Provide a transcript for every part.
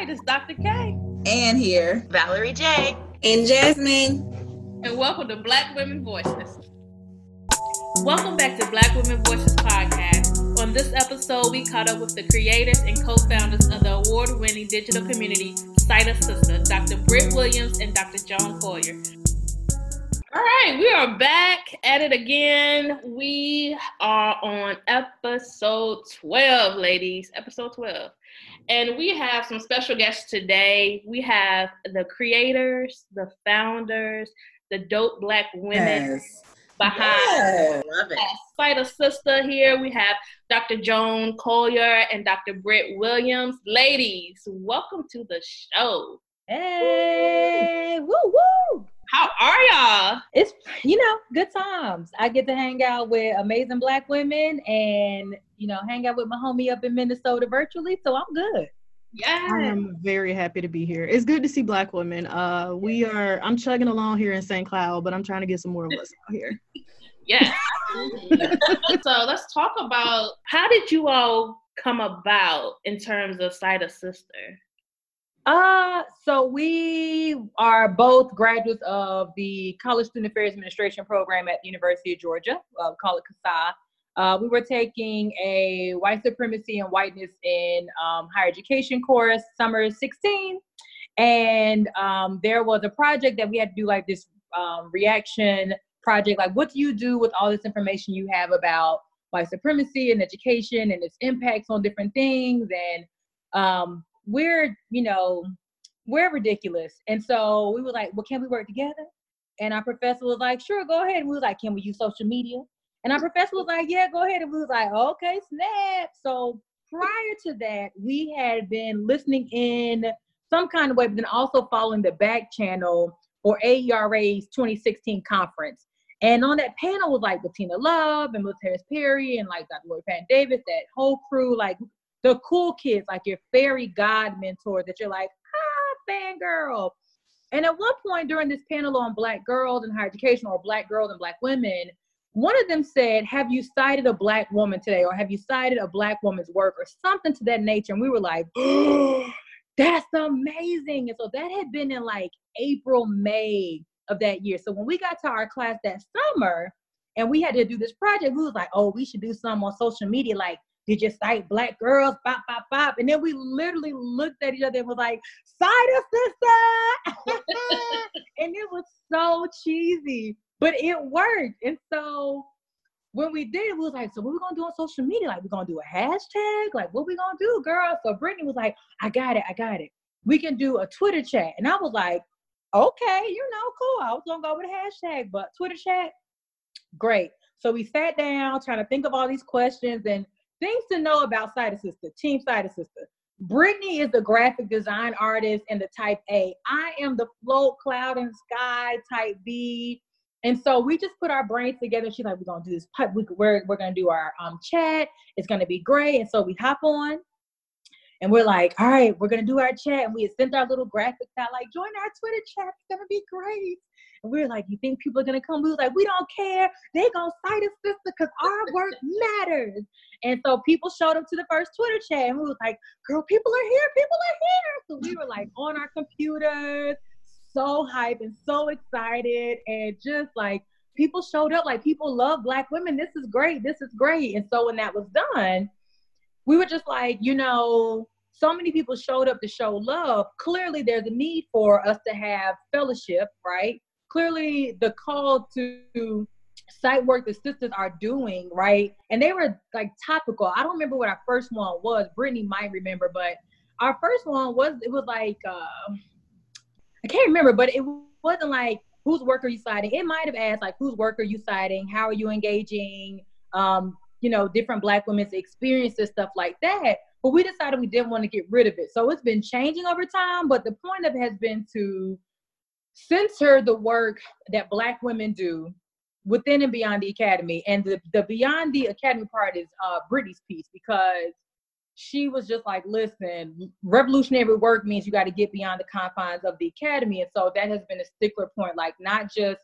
right, it's Dr. K. And here, Valerie J. And Jasmine. And welcome to Black Women Voices. Welcome back to Black Women Voices podcast. On this episode, we caught up with the creators and co-founders of the award-winning digital community Cite A Sista, Dr. Brit Williams and Dr. Joan Collier. All right, we are back at it again. We are on episode 12, ladies. Episode 12. And we have some special guests today. We have the creators, the founders, the dope black women yes. behind yes. Love it. Cite A Sista here. We have Dr. Joan Collier and Dr. Brit Williams. Ladies, welcome to the show. Hey, woo woo. How are y'all? It's you know good times. I get to hang out with amazing black women and you know hang out with my homie up in Minnesota virtually, so I'm good. Yeah, I am very happy to be here. It's good to see black women. Uh, we are. I'm chugging along here in St. Cloud, but I'm trying to get some more of us out here. Yeah. so let's talk about how did you all come about in terms of Cite A Sista? Uh, so we are both graduates of the College Student Affairs Administration program at the University of Georgia. Uh, we call it CASA. Uh, we were taking a white supremacy and whiteness in um, higher education course, summer 16. And um, there was a project that we had to do like this um, reaction project. Like, what do you do with all this information you have about white supremacy and education and its impacts on different things? And um, we're, you know, we're ridiculous. And so we were like, well, can we work together? And our professor was like, sure, go ahead. And we was like, can we use social media? And our professor was like, yeah, go ahead. And we was like, okay, snap. So prior to that, we had been listening in some kind of way, but then also following the back channel for AERA's 2016 conference. And on that panel was like Bettina Love and Liz Perry and like Dr. Lori Patton Davis, that whole crew, like the cool kids, like your fairy god mentor that you're like, ah, fangirl. And at one point during this panel on black girls and higher education or black girls and black women, one of them said, Have you cited a black woman today? Or have you cited a black woman's work or something to that nature? And we were like, oh, That's amazing. And so that had been in like April, May of that year. So when we got to our class that summer and we had to do this project, we was like, Oh, we should do some on social media. Like, did you cite black girls? Bop, bop, bop. And then we literally looked at each other and was like, Cite a sister. and it was so cheesy but it worked. And so when we did it, we was like, so what we gonna do on social media? Like, we gonna do a hashtag? Like, what we gonna do, girl? So Brittany was like, I got it, I got it. We can do a Twitter chat. And I was like, okay, you know, cool. I was gonna go with a hashtag, but Twitter chat, great. So we sat down trying to think of all these questions and things to know about Cite A Sista, Team Cite A Sista. Brittany is the graphic design artist and the type A. I am the float, cloud, and sky type B. And so we just put our brains together. She's like, we're gonna do this. We're we're gonna do our um chat. It's gonna be great. And so we hop on, and we're like, all right, we're gonna do our chat. And we sent our little graphics out, like, join our Twitter chat. It's gonna be great. And we are like, you think people are gonna come? We was like, we don't care. They gonna cite us, sister, because our work matters. And so people showed up to the first Twitter chat, and we was like, girl, people are here. People are here. So we were like on our computers so hyped and so excited and just like people showed up like people love black women. This is great. This is great. And so when that was done we were just like you know so many people showed up to show love. Clearly there's a need for us to have fellowship right? Clearly the call to site work the sisters are doing right? And they were like topical. I don't remember what our first one was. Brittany might remember but our first one was it was like uh, I can't remember, but it wasn't like whose work are you citing. It might have asked like whose work are you citing, how are you engaging, um, you know, different Black women's experiences, stuff like that. But we decided we didn't want to get rid of it. So it's been changing over time. But the point of it has been to censor the work that Black women do within and beyond the academy. And the, the beyond the academy part is uh, Brittany's piece because she was just like, listen, revolutionary work means you got to get beyond the confines of the academy. And so that has been a stickler point, like not just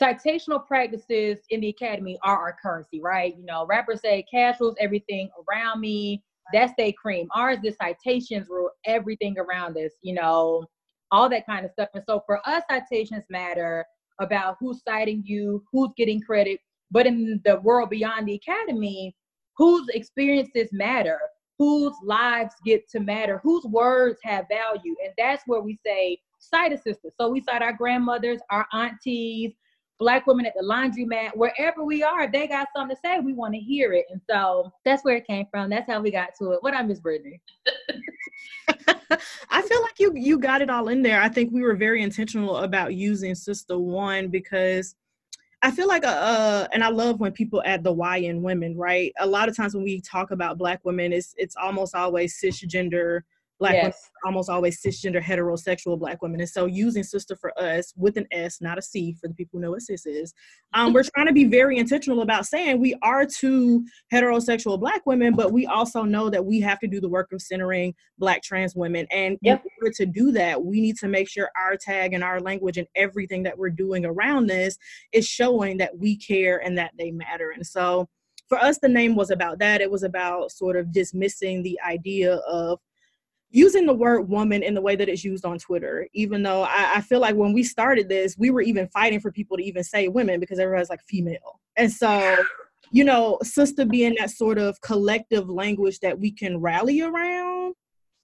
citational practices in the academy are our currency, right? You know, rappers say casuals, everything around me. that's their cream. Ours, the citations rule everything around us, you know, all that kind of stuff. And so for us, citations matter about who's citing you, who's getting credit. But in the world beyond the academy, whose experiences matter, whose lives get to matter, whose words have value. And that's where we say cite a sister. So we cite our grandmothers, our aunties, black women at the laundromat, wherever we are, if they got something to say, we want to hear it. And so that's where it came from. That's how we got to it. What I miss Brittany. I feel like you you got it all in there. I think we were very intentional about using Sister One because I feel like uh, uh and I love when people add the Y in women, right? A lot of times when we talk about black women, it's it's almost always cisgender black yes. women almost always cisgender heterosexual black women and so using sister for us with an s not a c for the people who know what cis is um, we're trying to be very intentional about saying we are two heterosexual black women but we also know that we have to do the work of centering black trans women and yep. in order to do that we need to make sure our tag and our language and everything that we're doing around this is showing that we care and that they matter and so for us the name was about that it was about sort of dismissing the idea of using the word woman in the way that it's used on Twitter, even though I, I, feel like when we started this, we were even fighting for people to even say women because everyone's like female. And so, you know, sister being that sort of collective language that we can rally around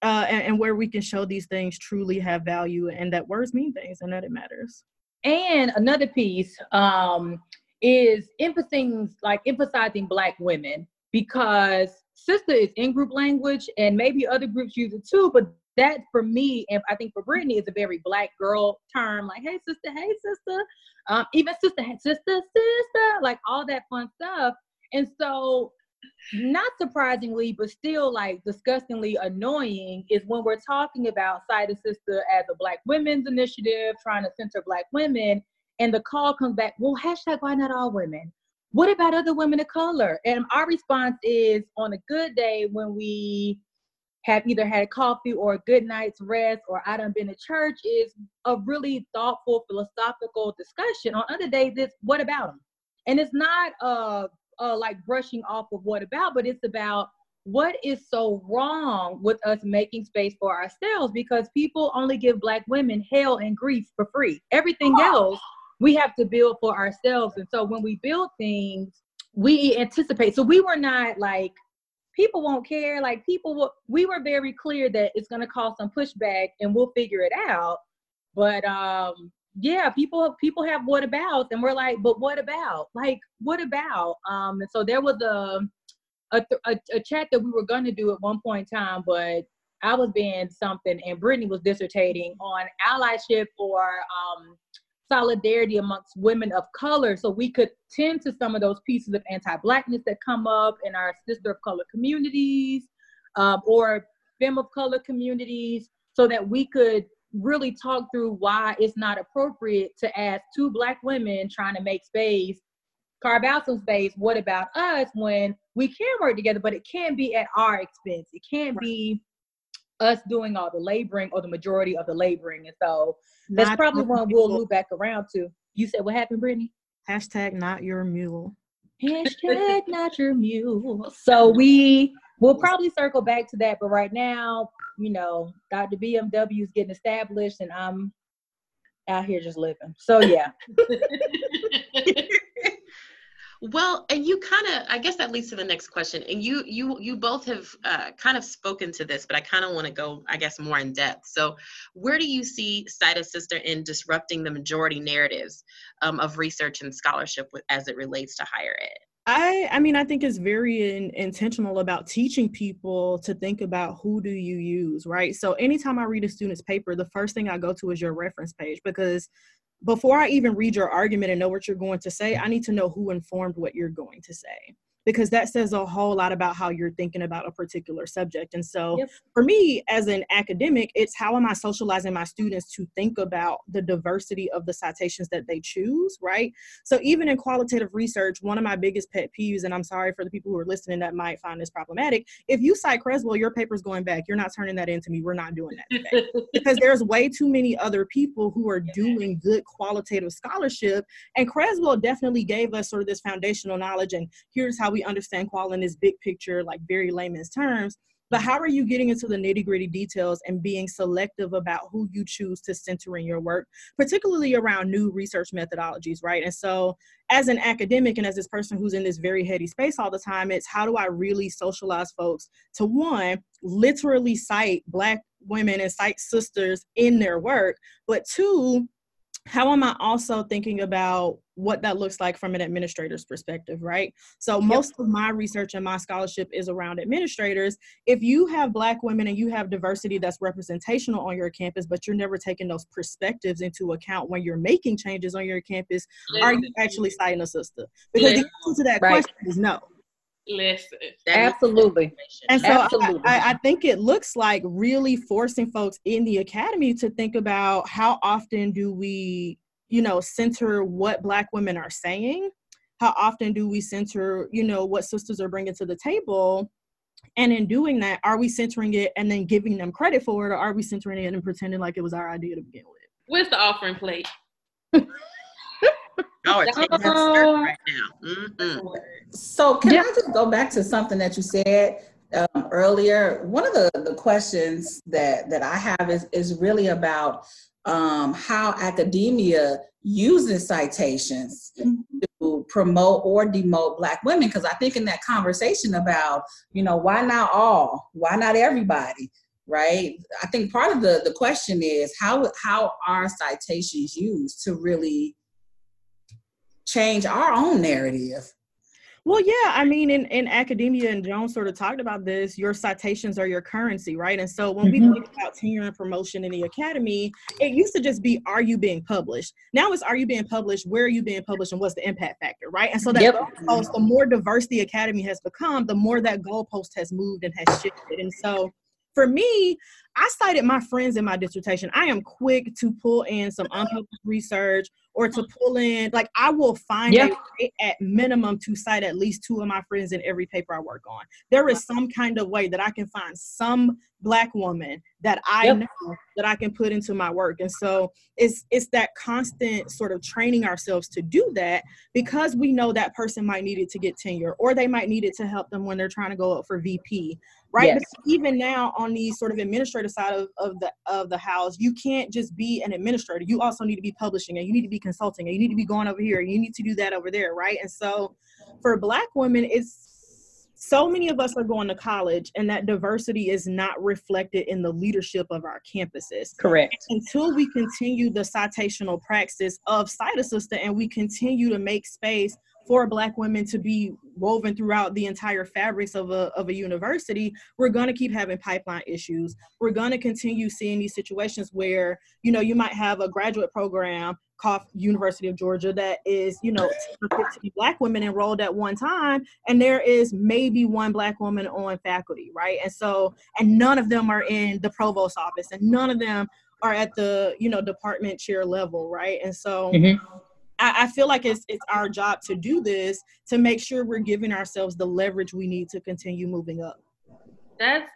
uh, and, and where we can show these things truly have value and that words mean things and that it matters. And another piece um, is emphasizing like emphasizing black women because sister is in group language and maybe other groups use it too, but that for me and I think for Brittany is a very black girl term, like hey sister, hey sister, um, even sister, sister, sister, like all that fun stuff. And so, not surprisingly, but still like disgustingly annoying is when we're talking about Cite a Sister as a Black women's initiative, trying to center Black women, and the call comes back, well, hashtag why not all women? What about other women of color? And our response is on a good day when we have either had coffee or a good night's rest or I done been to church is a really thoughtful philosophical discussion. On other days, it's what about them? And it's not uh, uh like brushing off of what about, but it's about what is so wrong with us making space for ourselves because people only give black women hell and grief for free. Everything else we have to build for ourselves. And so when we build things, we anticipate. So we were not like, people won't care. Like people will, we were very clear that it's going to cause some pushback and we'll figure it out. But um, yeah, people people have what about, and we're like, but what about? Like, what about? Um, and so there was a a, a, a chat that we were going to do at one point in time, but I was being something, and Brittany was dissertating on allyship or um, solidarity amongst women of color so we could tend to some of those pieces of anti-blackness that come up in our sister of color communities um, or femme of color communities so that we could really talk through why it's not appropriate to ask two black women trying to make space carve out some space what about us when we can work together but it can't be at our expense it can't right. be us doing all the laboring or the majority of the laboring. And so that's not probably one we'll loop back around to. You said what happened, Brittany? Hashtag not your mule. Hashtag not your mule. So we will probably circle back to that, but right now, you know, Dr. BMW is getting established and I'm out here just living. So yeah. Well, and you kind of, I guess that leads to the next question. And you, you, you both have uh, kind of spoken to this, but I kind of want to go, I guess, more in depth. So, where do you see Cite a Sister in disrupting the majority narratives um, of research and scholarship with, as it relates to higher ed? I, I mean, I think it's very in, intentional about teaching people to think about who do you use, right? So anytime I read a student's paper, the first thing I go to is your reference page because before I even read your argument and know what you're going to say, I need to know who informed what you're going to say because that says a whole lot about how you're thinking about a particular subject. And so yep. for me as an academic, it's how am I socializing my students to think about the diversity of the citations that they choose, right? So even in qualitative research, one of my biggest pet peeves, and I'm sorry for the people who are listening that might find this problematic, if you cite Creswell, your paper's going back. You're not turning that into me. We're not doing that today. because there's way too many other people who are doing good qualitative scholarship. And Creswell definitely gave us sort of this foundational knowledge and here's how we understand qual in this big picture, like very layman's terms. but mm-hmm. how are you getting into the nitty gritty details and being selective about who you choose to center in your work, particularly around new research methodologies, right? And so, as an academic and as this person who's in this very heady space all the time, it's how do I really socialize folks to one, literally cite Black women and cite sisters in their work, but two, how am I also thinking about what that looks like from an administrator's perspective, right? So, yep. most of my research and my scholarship is around administrators. If you have Black women and you have diversity that's representational on your campus, but you're never taking those perspectives into account when you're making changes on your campus, are you actually citing a sister? Because the answer to that right. question is no. Listen, absolutely. And so absolutely. I, I, think it looks like really forcing folks in the academy to think about how often do we, you know, center what Black women are saying? How often do we center, you know, what sisters are bringing to the table? And in doing that, are we centering it and then giving them credit for it, or are we centering it and pretending like it was our idea to begin with? Where's the offering plate? Oh, it's taking right now. Mm-hmm. So, can yeah. I just go back to something that you said um, earlier? One of the, the questions that that I have is is really about um, how academia uses citations mm-hmm. to promote or demote Black women. Because I think in that conversation about you know why not all, why not everybody, right? I think part of the the question is how how are citations used to really change our own narrative. Well, yeah, I mean, in, in academia, and Jones sort of talked about this, your citations are your currency, right? And so when mm-hmm. we think about tenure and promotion in the academy, it used to just be, are you being published? Now it's, are you being published? Where are you being published? And what's the impact factor, right? And so that yep. goalpost, the more diverse the academy has become, the more that goalpost has moved and has shifted. And so for me, I cited my friends in my dissertation. I am quick to pull in some unpublished research or to pull in, like, I will find way at minimum to cite at least two of my friends in every paper I work on. There is some kind of way that I can find some black woman that I yep. know that I can put into my work. And so it's it's that constant sort of training ourselves to do that because we know that person might need it to get tenure or they might need it to help them when they're trying to go up for VP right? Yes. even now on the sort of administrative side of, of the of the house you can't just be an administrator. You also need to be publishing and you need to be consulting and you need to be going over here and you need to do that over there right? And so for black women it's so many of us are going to college and that diversity is not reflected in the leadership of our campuses. Correct. Until we continue the citational praxis of Cite A Sista and we continue to make space for black women to be woven throughout the entire fabrics of a, of a university we're going to keep having pipeline issues. We're going to continue seeing these situations where you know you might have a graduate program called university of georgia that is you know 15 black women enrolled at one time and there is maybe one black woman on faculty right? And so and none of them are in the provost office and none of them are at the you know department chair level right? And so mm-hmm I, I feel like it's it's our job to do this to make sure we're giving ourselves the leverage we need to continue moving up. That's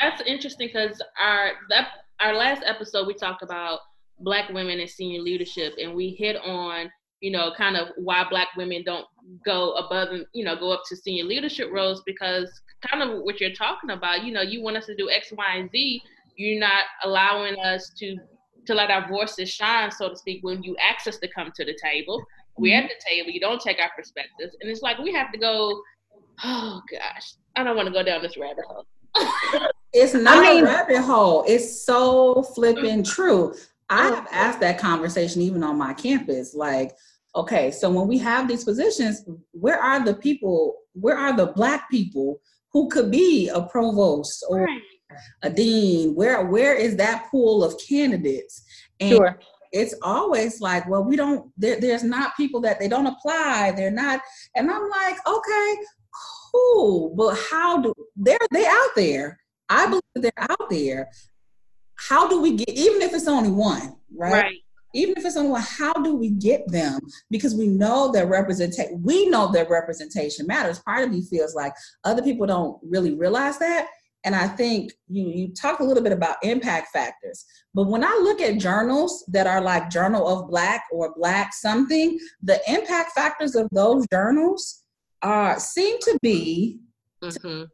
that's interesting because our that our last episode we talked about black women in senior leadership and we hit on you know kind of why black women don't go above and you know go up to senior leadership roles because kind of what you're talking about you know you want us to do x y and z you're not allowing us to to let our voices shine, so to speak, when you ask us to come to the table. We're at mm-hmm. the table, you don't take our perspectives. And it's like we have to go, oh gosh, I don't want to go down this rabbit hole. it's not I mean, a rabbit hole. It's so flipping true. I have asked that conversation even on my campus. Like, okay, so when we have these positions, where are the people, where are the black people who could be a provost or right a dean where where is that pool of candidates? And sure. it's always like well we don't there, there's not people that they don't apply they're not and i'm like okay cool but how do they're they out there. I mm-hmm. believe they're out there. How do we get even if it's only one right, right. even if it's only one how do we get them? Because we know that representation we know that representation matters. Part of me feels like other people don't really realize that and I think you, you talk a little bit about impact factors. But when I look at journals that are like Journal of Black or Black something, the impact factors of those journals are seem to be mm-hmm.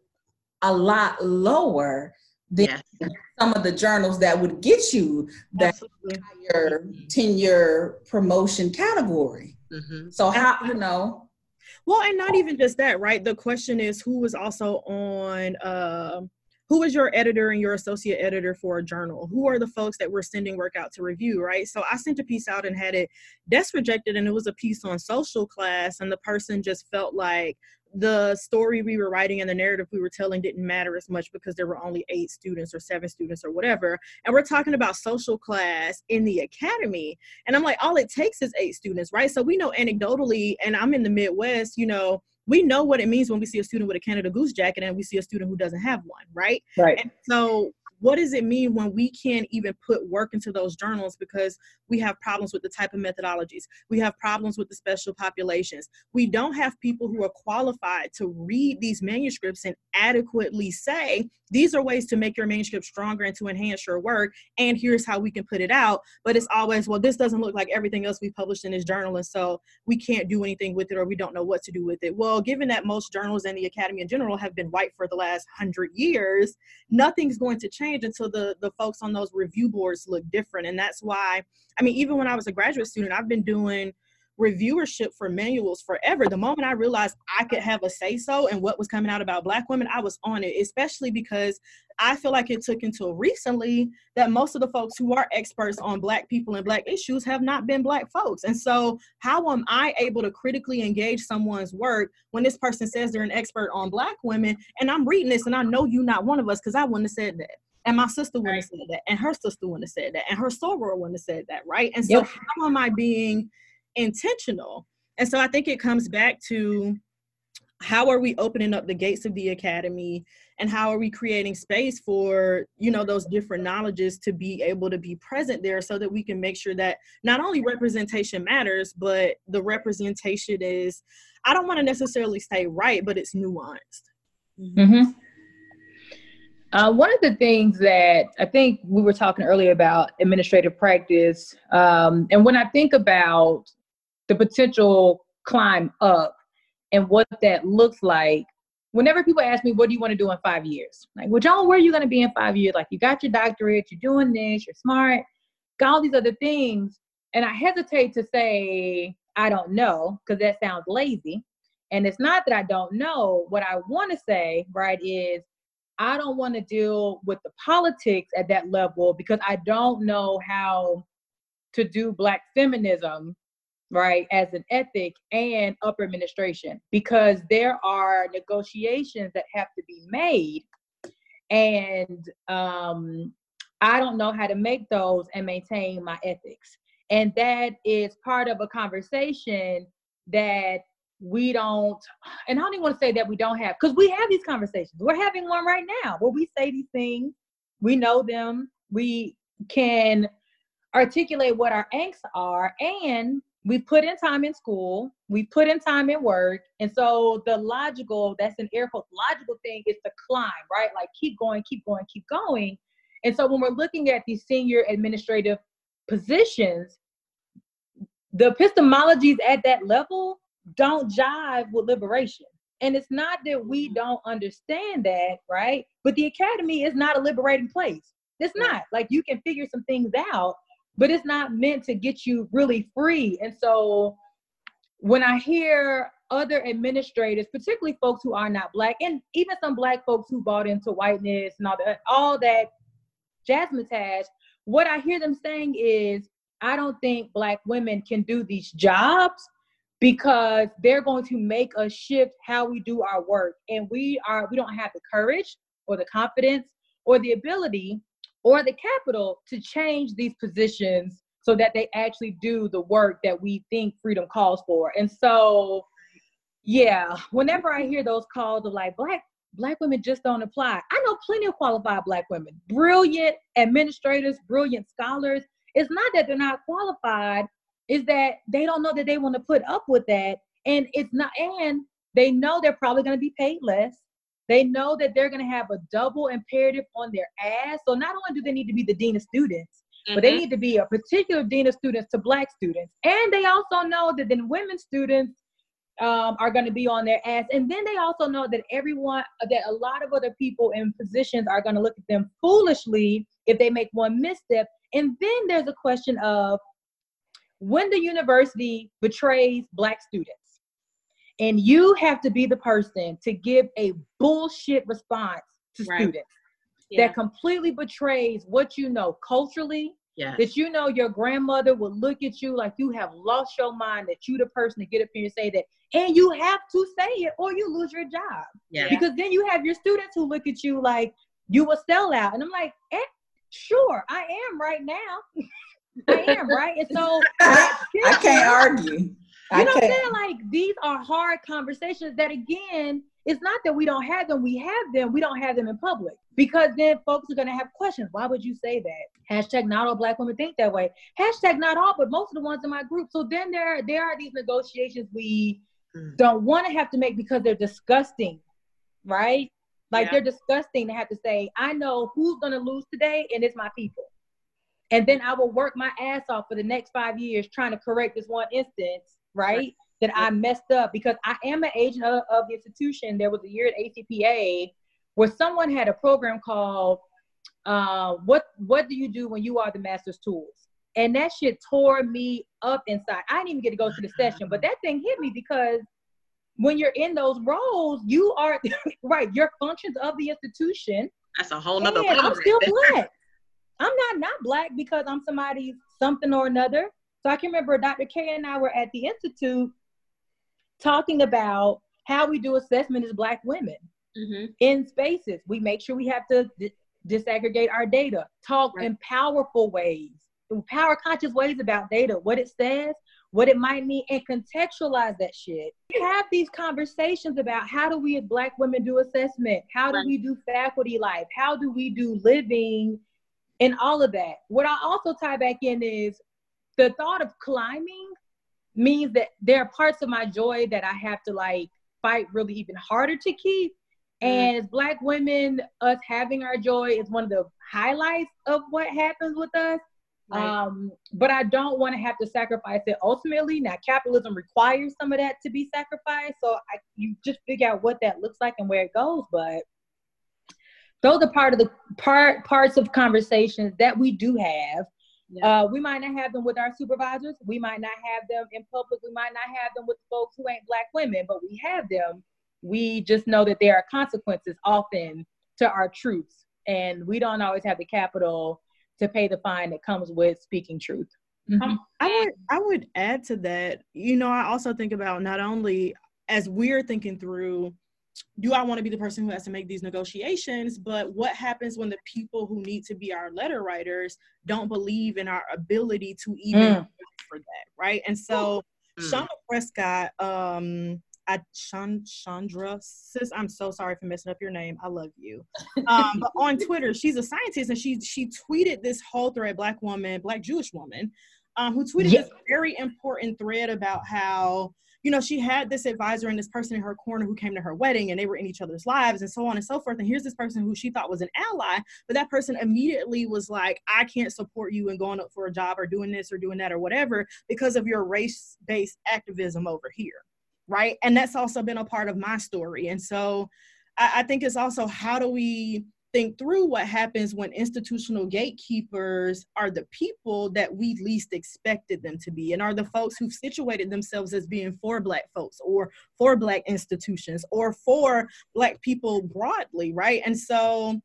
a lot lower than yes. some of the journals that would get you that Absolutely. higher tenure promotion category. Mm-hmm. So how you know? Well, and not even just that, right? The question is who was also on uh, who is your editor and your associate editor for a journal? Who are the folks that we're sending work out to review, right? So I sent a piece out and had it desk rejected, and it was a piece on social class, and the person just felt like the story we were writing and the narrative we were telling didn't matter as much because there were only eight students or seven students or whatever. And we're talking about social class in the academy. And I'm like, all it takes is eight students, right? So we know anecdotally, and I'm in the Midwest, you know, we know what it means when we see a student with a Canada Goose jacket and we see a student who doesn't have one, right? Right. And so what does it mean when we can't even put work into those journals because we have problems with the type of methodologies we have problems with the special populations? We don't have people who are qualified to read these manuscripts and adequately say these are ways to make your manuscript stronger and to enhance your work and here's how we can put it out. But it's always well this doesn't look like everything else we published in this journal and so we can't do anything with it or we don't know what to do with it. Well given that most journals and the academy in general have been white for the last hundred years nothing's going to change change until the the folks on those review boards look different and that's why i mean even when i was a graduate student i've been doing reviewership for manuals forever. The moment I realized I could have a say so and what was coming out about Black women, I was on it, especially because I feel like it took until recently that most of the folks who are experts on Black people and Black issues have not been Black folks. And so, how am I able to critically engage someone's work when this person says they're an expert on Black women and I'm reading this and I know you not one of us because I wouldn't have said that? And my sister wouldn't have said that, and her sister wouldn't have said that, and her soror wouldn't have said that, right? And so, yep. how am I being intentional? And so, I think it comes back to how are we opening up the gates of the academy and how are we creating space for you know those different knowledges to be able to be present there so that we can make sure that not only representation matters but the representation is i don't want to necessarily say right but it's nuanced mm-hmm. Uh, one of the things that I think we were talking earlier about administrative practice, um, and when I think about the potential climb up and what that looks like, whenever people ask me, "What do you want to do in five years?" Like, well, Joan, where are you going to be in five years? Like, you got your doctorate, you're doing this, you're smart, got all these other things, and I hesitate to say I don't know because that sounds lazy. And it's not that I don't know. What I want to say, right, is I don't want to deal with the politics at that level because I don't know how to do Black feminism, right, as an ethic and upper administration because there are negotiations that have to be made. And um, I don't know how to make those and maintain my ethics. And that is part of a conversation that we don't, and I don't even want to say that we don't have, because we have these conversations. We're having one right now where we say these things, we know them, we can articulate what our angst are, and we put in time in school, we put in time in work. And so the logical, that's an air quote, logical thing is to climb, right? Like keep going, keep going, keep going. And so when we're looking at these senior administrative positions, the epistemologies at that level don't jive with liberation. And it's not that we mm-hmm. don't understand that, right? But the academy is not a liberating place. It's not. Like you can figure some things out, but it's not meant to get you really free. And so when I hear other administrators, particularly folks who are not black, and even some black folks who bought into whiteness and all that, all that jazzmatazz, what I hear them saying is, I don't think black women can do these jobs because they're going to make us shift how we do our work. And we are we don't have the courage or the confidence or the ability or the capital to change these positions so that they actually do the work that we think freedom calls for. And so yeah whenever i hear those calls of like black black women just don't apply i know plenty of qualified black women brilliant administrators brilliant scholars. It's not that they're not qualified is that they don't know that they want to put up with that and it's not and they know they're probably going to be paid less they know that they're going to have a double imperative on their ass so not only do they need to be the dean of students mm-hmm. but they mm-hmm. need to be a particular dean of students to black students and they also know that then women students um, are going to be on their ass. And then they also know that everyone, that a lot of other people in positions are going to look at them foolishly if they make one misstep. And then there's a question of when the university betrays Black students, and you have to be the person to give a bullshit response to right. students yeah. that completely betrays what you know culturally, Yes. That you know your grandmother will look at you like you have lost your mind, that you the person to get up here and say that. And you have to say it or you lose your job. Yeah. Because then you have your students who look at you like you a sellout. And I'm like, eh, sure, I am right now. I am, right? And so I, I can't argue. You know what I'm saying? Like these are hard conversations that again it's not that we don't have them, we have them, we don't have them in public because then folks are going to have questions. Why would you say that? Hashtag not all black women think that way. Hashtag not all, but most of the ones in my group. So then there, there are these negotiations we mm. don't want to have to make because they're disgusting, right? Like yeah. they're disgusting to have to say, I know who's going to lose today, and it's my people. And then I will work my ass off for the next five years trying to correct this one instance, right? that I messed up because I am an agent of, of the institution. There was a year at ACPA where someone had a program called uh, "What What do you do when you are the master's tools?" And that shit tore me up inside. I didn't even get to go to the session, but that thing hit me because when you're in those roles, you are right. Your functions of the institution. That's a whole nother. I'm still black. I'm not not black because I'm somebody's something or another. So I can remember Dr. K and I were at the institute talking about how we do assessment as Black women mm-hmm. in spaces. We make sure we have to d- disaggregate our data, talk right. in powerful ways, in power conscious ways about data, what it says, what it might mean, and contextualize that shit. We have these conversations about how do we as Black women do assessment? How do right. we do faculty life? How do we do living? And all of that. What I also tie back in is the thought of climbing means that there are parts of my joy that I have to like fight really even harder to keep. Mm-hmm. And as black women, us having our joy is one of the highlights of what happens with us. Right. Um, but I don't want to have to sacrifice it ultimately. Now, capitalism requires some of that to be sacrificed. So I, you just figure out what that looks like and where it goes. But those are part of the part parts of conversations that we do have yeah. Uh, we might not have them with our supervisors. We might not have them in public. We might not have them with folks who ain't black women, but we have them. We just know that there are consequences often to our truths, and we don't always have the capital to pay the fine that comes with speaking truth. Mm-hmm. Um, I would I would add to that. You know, I also think about not only as we're thinking through do I want to be the person who has to make these negotiations? But what happens when the people who need to be our letter writers don't believe in our ability to even mm. for that, right? And so mm. Chanda Prescod, um, I Chandra, sis, I'm so sorry for messing up your name. I love you. Um, but on Twitter, she's a scientist, and she she tweeted this whole thread, black woman, black Jewish woman, um, who tweeted yeah. this very important thread about how you know, she had this advisor and this person in her corner who came to her wedding and they were in each other's lives and so on and so forth. And here's this person who she thought was an ally, but that person immediately was like, I can't support you in going up for a job or doing this or doing that or whatever because of your race based activism over here. Right. And that's also been a part of my story. And so I, I think it's also how do we think through what happens when institutional gatekeepers are the people that we least expected them to be and are the folks who've situated themselves as being for black folks or for black institutions or for black people broadly right and so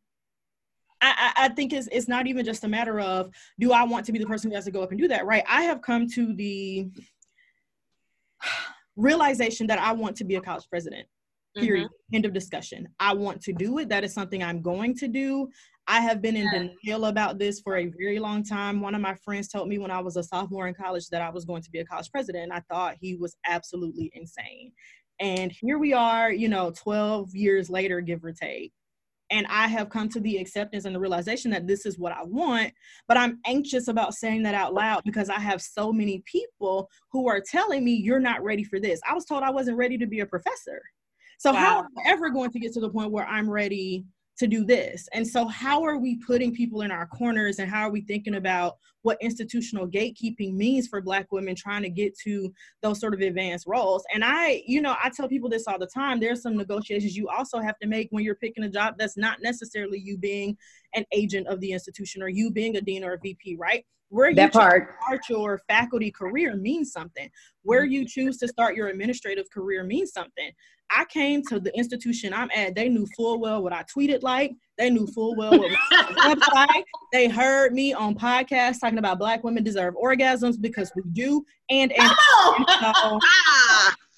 I, I, think it's, it's not even just a matter of do I want to be the person who has to go up and do that, right? I have come to the realization that I want to be a college president period mm-hmm. end of discussion i want to do it that is something i'm going to do i have been in yeah. denial about this for a very long time one of my friends told me when i was a sophomore in college that i was going to be a college president and i thought he was absolutely insane and here we are you know 12 years later give or take and I have come to the acceptance and the realization that this is what I want, but I'm anxious about saying that out loud because I have so many people who are telling me you're not ready for this. I was told I wasn't ready to be a professor. So wow. how am I ever going to get to the point where I'm ready to do this. And so, how are we putting people in our corners and how are we thinking about what institutional gatekeeping means for Black women trying to get to those sort of advanced roles? And I, you know, I tell people this all the time there's some negotiations you also have to make when you're picking a job that's not necessarily you being an agent of the institution or you being a dean or a VP, right? Where that you part. start your faculty career means something. Where mm-hmm. you choose to start your administrative career means something. I came to the institution I'm at. They knew full well what I tweeted like. They knew full well what my website. They heard me on podcasts talking about Black women deserve orgasms because we do. And and, oh! and so,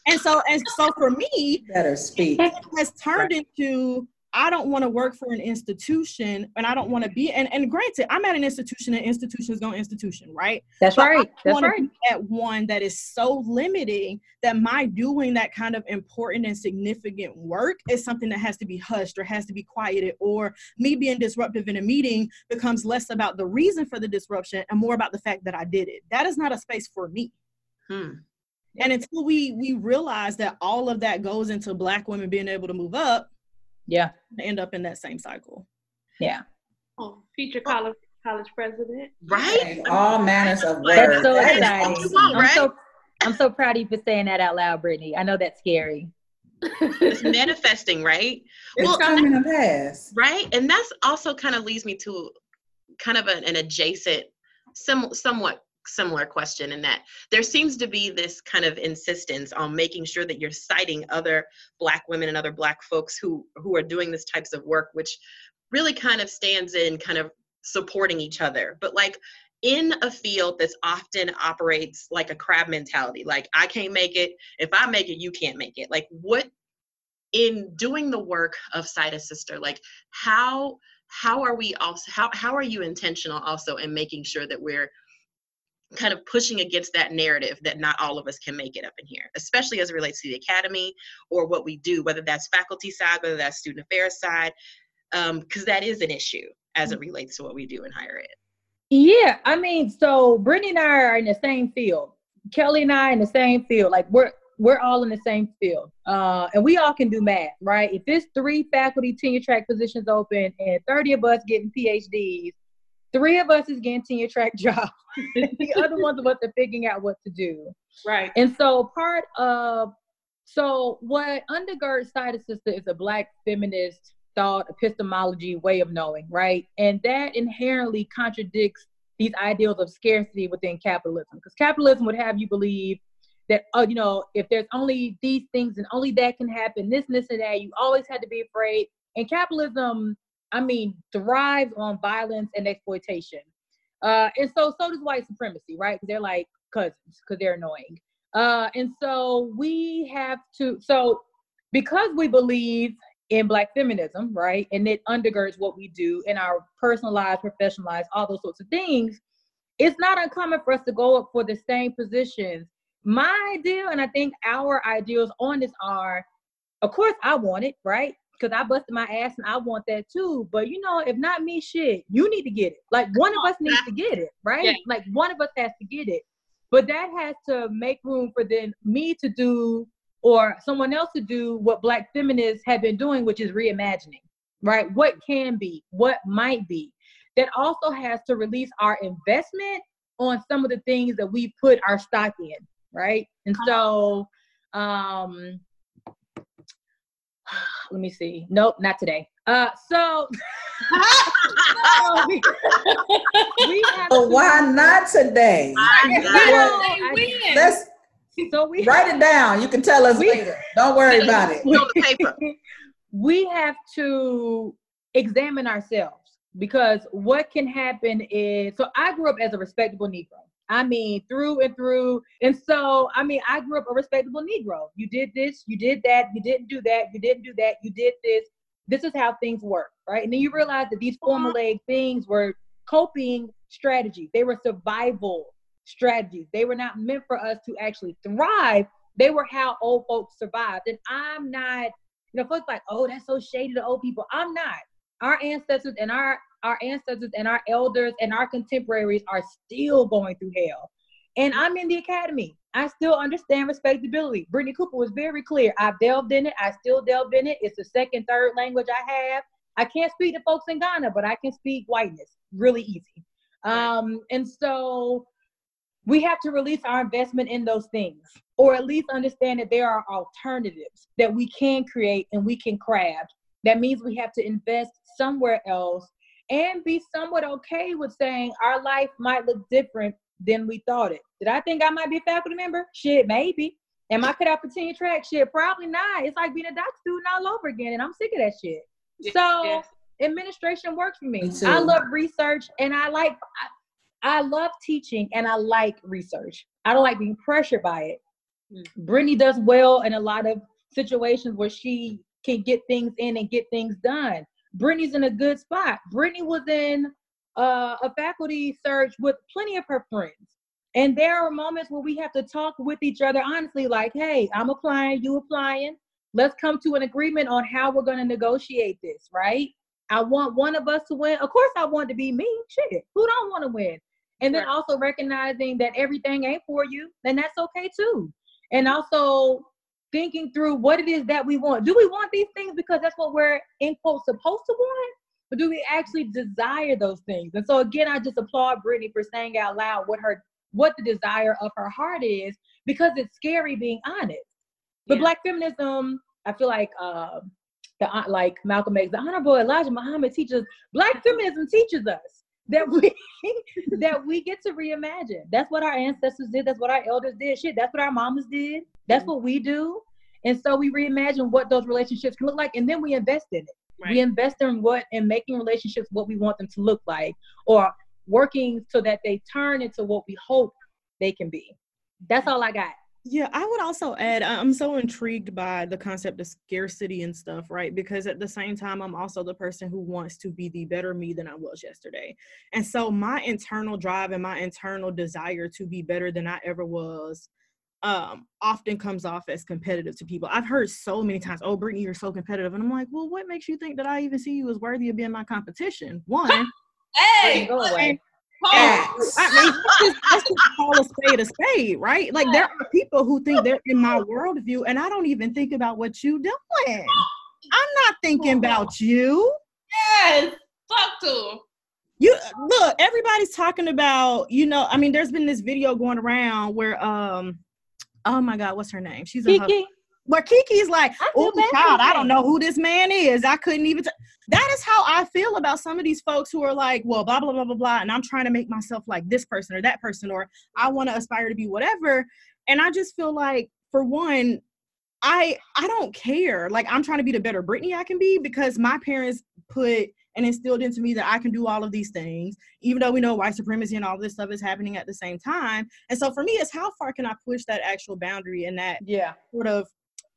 and so and so for me, Better speak. it has turned into I don't want to work for an institution and I don't want to be and, and granted, I'm at an institution and institutions go institution, right? That's But right. That's right. at one that is so limiting that my doing that kind of important and significant work is something that has to be hushed or has to be quieted, or me being disruptive in a meeting becomes less about the reason for the disruption and more about the fact that I did it. That is not a space for me. Hmm. And until we we realize that all of that goes into black women being able to move up, Yeah. end up in that same cycle. Yeah. Oh, future college college president. Right? All manners of words. That's so That is exciting. what you want, I'm right? so I'm so proud of you for saying that out loud, Brittany. I know that's scary. It's manifesting, right? It's Well, coming to pass. right and that's also kind of leads me to kind of an, an adjacent sim- somewhat similar question in that there seems to be this kind of insistence on making sure that you're citing other black women and other black folks who who are doing this types of work which really kind of stands in kind of supporting each other. But like in a field that's often operates like a crab mentality like i can't make it. If i make it you can't make it. Like what in doing the work of side sister like how how are we also how, how are you intentional also in making sure that we're kind of pushing against that narrative that not all of us can make it up in here especially as it relates to the academy or what we do whether that's faculty side whether that's student affairs side because that is an issue as it relates to what we do in higher ed Yeah, I mean, so Brittany and I are in the same field. Kelly and I in the same field. Like we're we're all in the same field, uh, and we all can do math, right? If there's three faculty tenure track positions open and 30 of us getting PhDs, three of us is getting tenure track jobs. the other ones of us are figuring out what to do. Right. And so part of so what undergirds Cite A Sista is a black feminist thought epistemology way of knowing, right? And that inherently contradicts these ideals of scarcity within capitalism. Because capitalism would have you believe that oh, you know, if there's only these things and only that can happen, this, and this, and that, you always had to be afraid. And capitalism, I mean, thrives on violence and exploitation. Uh, and so so does white supremacy, right? They're like cousins, because they're annoying. Uh, and so we have to, so because we believe in Black feminism, right, and it undergirds what we do in our personal lives, professional lives, all those sorts of things, it's not uncommon for us to go up for the same positions. My ideal, and I think our ideals on this are, of course, I want it, right? Because I busted my ass and I want that too. But you know, if not me, shit, you need to get it. Like one of us needs to get it, right? Yeah. Like one of us has to get it. But that has to make room for then me to do or someone else to do what black feminists have been doing, which is reimagining, right? What can be, what might be. That also has to release our investment on some of the things that we put our stock in, right? And so, um, let me see. Nope, not today. Uh, so, so we, we have But to- why not today? Well, Hey, I- Let's so we write it down. You can tell us We- later. Don't worry about it. the paper we have to examine ourselves because what can happen is so I grew up as a respectable Negro. I mean, through and through. And so, I mean, I grew up a respectable Negro. You did this, you did that, you didn't do that, you didn't do that, you did this. This is how things work, right? And then you mm-hmm. realize that these formulaic uh-huh. things were coping strategies, they were survival strategies. They were not meant for us to actually thrive. They were how old folks survived. And I'm not you know, folks like, oh, that's so shady to old people. I'm not. Our ancestors and our our ancestors and our elders and our contemporaries are still going through hell. And I'm in the academy. I still understand respectability. Brittney Cooper was very clear. I've delved in it. I still delve in it. It's the second, third language I have. I can't speak to folks in Ghana, but I can speak whiteness really easy. Um, and so we have to release our investment in those things, or at least understand that there are alternatives that we can create and we can craft. That means we have to invest somewhere else and be somewhat okay with saying our life might look different than we thought it. Did I think I might be a faculty member? Shit, maybe. Am I cut out for tenure track? Shit, probably not. It's like being a doc student all over again, and I'm sick of that shit. So administration works for me. me I love research, and I like. I, I, love teaching, and I like research. I don't like being pressured by it. Mm. Brittany does well in a lot of situations where she can get things in and get things done. Brittany's in a good spot. Brittany was in uh, a faculty search with plenty of her friends. And there are moments where we have to talk with each other honestly, like, hey, I'm applying, you applying. Let's come to an agreement on how we're going to negotiate this, right? I want one of us to win. Of course, I want to be me. Shit, who don't want to win? And then right. also recognizing that everything ain't for you, and that's okay too. And also thinking through what it is that we want. Do we want these things because that's what we're in quote supposed to want? Or do we actually desire those things? And so again, I just applaud Brittany for saying out loud what her what the desire of her heart is because it's scary being honest. But yeah. black feminism, I feel like uh, the like Malcolm X, the Honorable Elijah Muhammad teaches black feminism teaches us that we that we get to reimagine. That's what our ancestors did. That's what our elders did. Shit, that's what our mamas did. That's what we do. And so we reimagine what those relationships can look like, and then we invest in it. Right. We invest in what and making relationships what we want them to look like, or working so that they turn into what we hope they can be. That's all I got. Yeah, I would also add I'm so intrigued by the concept of scarcity and stuff, right? Because at the same time, I'm also the person who wants to be the better me than I was yesterday. And so my internal drive and my internal desire to be better than I ever was um often comes off as competitive to people. I've heard so many times, "Oh, Brittany, you're so competitive," and I'm like, "Well, what makes you think that I even see you as worthy of being my competition?" One, hey, go away. I mean, let's just, call a spade a spade, right? Like there are people who think they're in my worldview, and I don't even think about what you doing. I'm not thinking about you. Yes, talk to you look everybody's talking about you know i mean there's been this video going around where um oh my god what's her name she's a Kiki. Where Kiki's like, oh God, I don't know who this man is. I couldn't even. T-. That is how I feel about some of these folks who are like, well, blah blah blah blah blah, and I'm trying to make myself like this person or that person, or I want to aspire to be whatever. And I just feel like, for one, I I don't care. Like I'm trying to be the better Brittany I can be because my parents put and instilled into me that I can do all of these things, even though we know white supremacy and all this stuff is happening at the same time. And so for me, it's how far can I push that actual boundary and that yeah sort of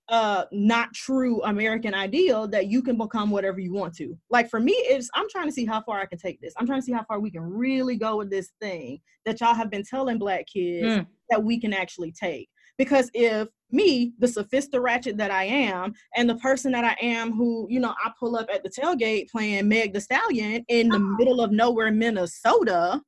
uh not true American ideal that you can become whatever you want to. Like for me, it's I'm trying to see how far I can take this. I'm trying to see how far we can really go with this thing that y'all have been telling black kids mm. that we can actually take. Because if me, the sophisticated ratchet that I am, and the person that I am who, you know, I pull up at the tailgate playing Meg Thee Stallion in the oh. middle of nowhere, Minnesota.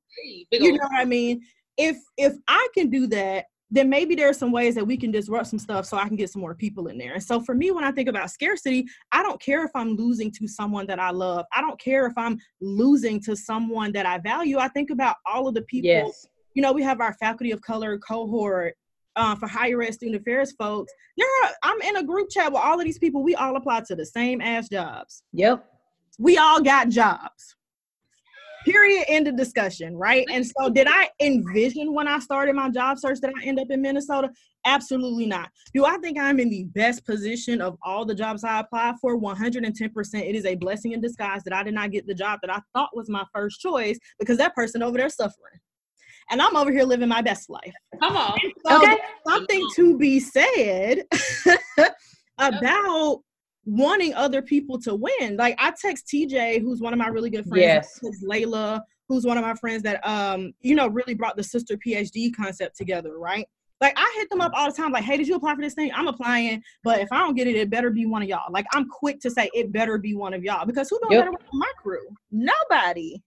you know what I mean? If if I can do that, then maybe there are some ways that we can disrupt some stuff so I can get some more people in there. And so for me, when I think about scarcity, I don't care if I'm losing to someone that I love. I don't care if I'm losing to someone that I value. I think about all of the people. Yes. You know, we have our faculty of color cohort uh, for higher ed student affairs folks. There are, I'm in a group chat with all of these people. We all apply to the same ass jobs. Yep. We all got jobs. Period. End of discussion. Right. And so, did I envision when I started my job search that I end up in Minnesota? Absolutely not. Do I think I'm in the best position of all the jobs I applied for? 110%. It is a blessing in disguise that I did not get the job that I thought was my first choice because that person over there suffering and I'm over here living my best life. Come on. So okay. something to be said about wanting other people to win. Like I text TJ, who's one of my really good friends. Yes. Layla, who's one of my friends that um, you know, really brought the sister PhD concept together, right? Like I hit them up all the time, like, hey, did you apply for this thing? I'm applying, but if I don't get it, it better be one of y'all. Like I'm quick to say it better be one of y'all because who knows yep. better my crew? Nobody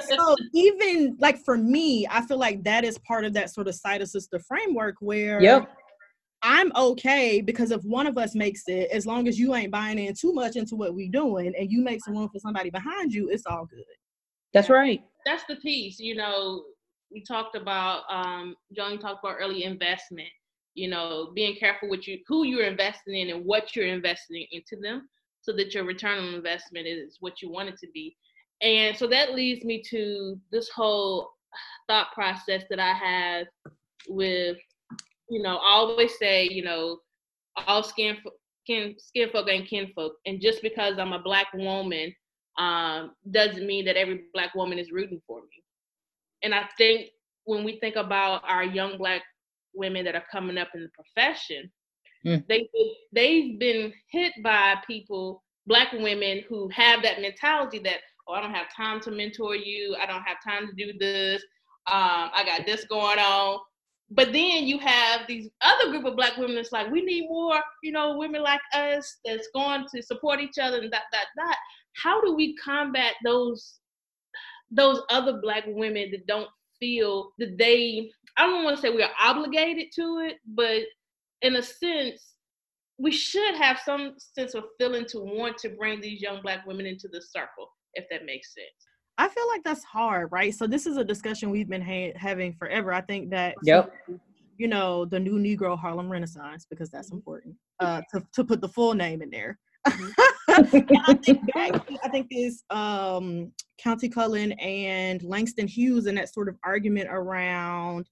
so even like for me, I feel like that is part of that sort of side sister framework where yep. I'm okay because if one of us makes it, as long as you ain't buying in too much into what we doing and you make some room for somebody behind you, it's all good. That's right. That's the piece. You know, we talked about um Joan talked about early investment. You know, being careful with you who you're investing in and what you're investing into them so that your return on investment is what you want it to be. And so that leads me to this whole thought process that I have with you know, I always say, you know, all skin kin skin folk and kinfolk, and just because I'm a black woman, um, doesn't mean that every black woman is rooting for me. And I think when we think about our young black women that are coming up in the profession, mm. they they've been hit by people, black women who have that mentality that oh, I don't have time to mentor you, I don't have time to do this, um, I got this going on but then you have these other group of black women that's like, we need more, you know, women like us that's going to support each other and that, that, that. How do we combat those those other black women that don't feel that they I don't want to say we are obligated to it, but in a sense, we should have some sense of feeling to want to bring these young black women into the circle, if that makes sense. I feel like that's hard, right? So this is a discussion we've been ha- having forever. I think that yep. you know the new Negro Harlem Renaissance because that's important uh, to to put the full name in there. Mm-hmm. I think back, I think this um, Countee Cullen and Langston Hughes and that sort of argument around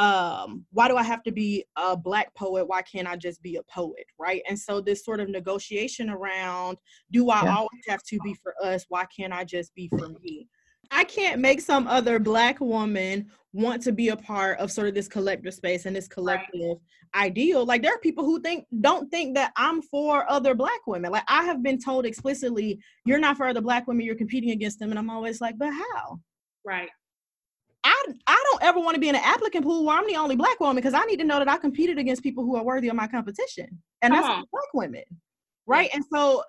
um why do i have to be a black poet? Why can't i just be a poet right? And so this sort of negotiation around do i yeah. always have to be for us? Why can't i just be for me? I can't make some other black woman want to be a part of sort of this collective space and this collective right. ideal. Like there are people who think don't think that i'm for other black women. Like i have been told explicitly you're not for other black women you're competing against them and i'm always like but how? Right I I don't ever want to be in an applicant pool where I'm the only black woman because I need to know that I competed against people who are worthy of my competition, and that's uh-huh. black women, right? Yeah. And so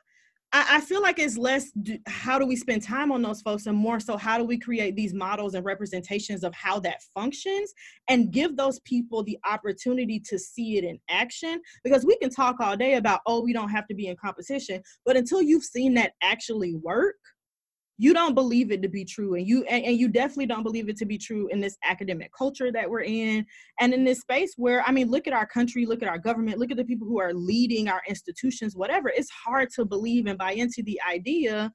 I, I, feel like it's less do, how do we spend time on those folks, and more so how do we create these models and representations of how that functions, and give those people the opportunity to see it in action. Because we can talk all day about oh we don't have to be in competition, but until you've seen that actually work you don't believe it to be true and you and, and, you definitely don't believe it to be true in this academic culture that we're in and in this space where i mean look at our country look at our government look at the people who are leading our institutions whatever it's hard to believe and buy into the idea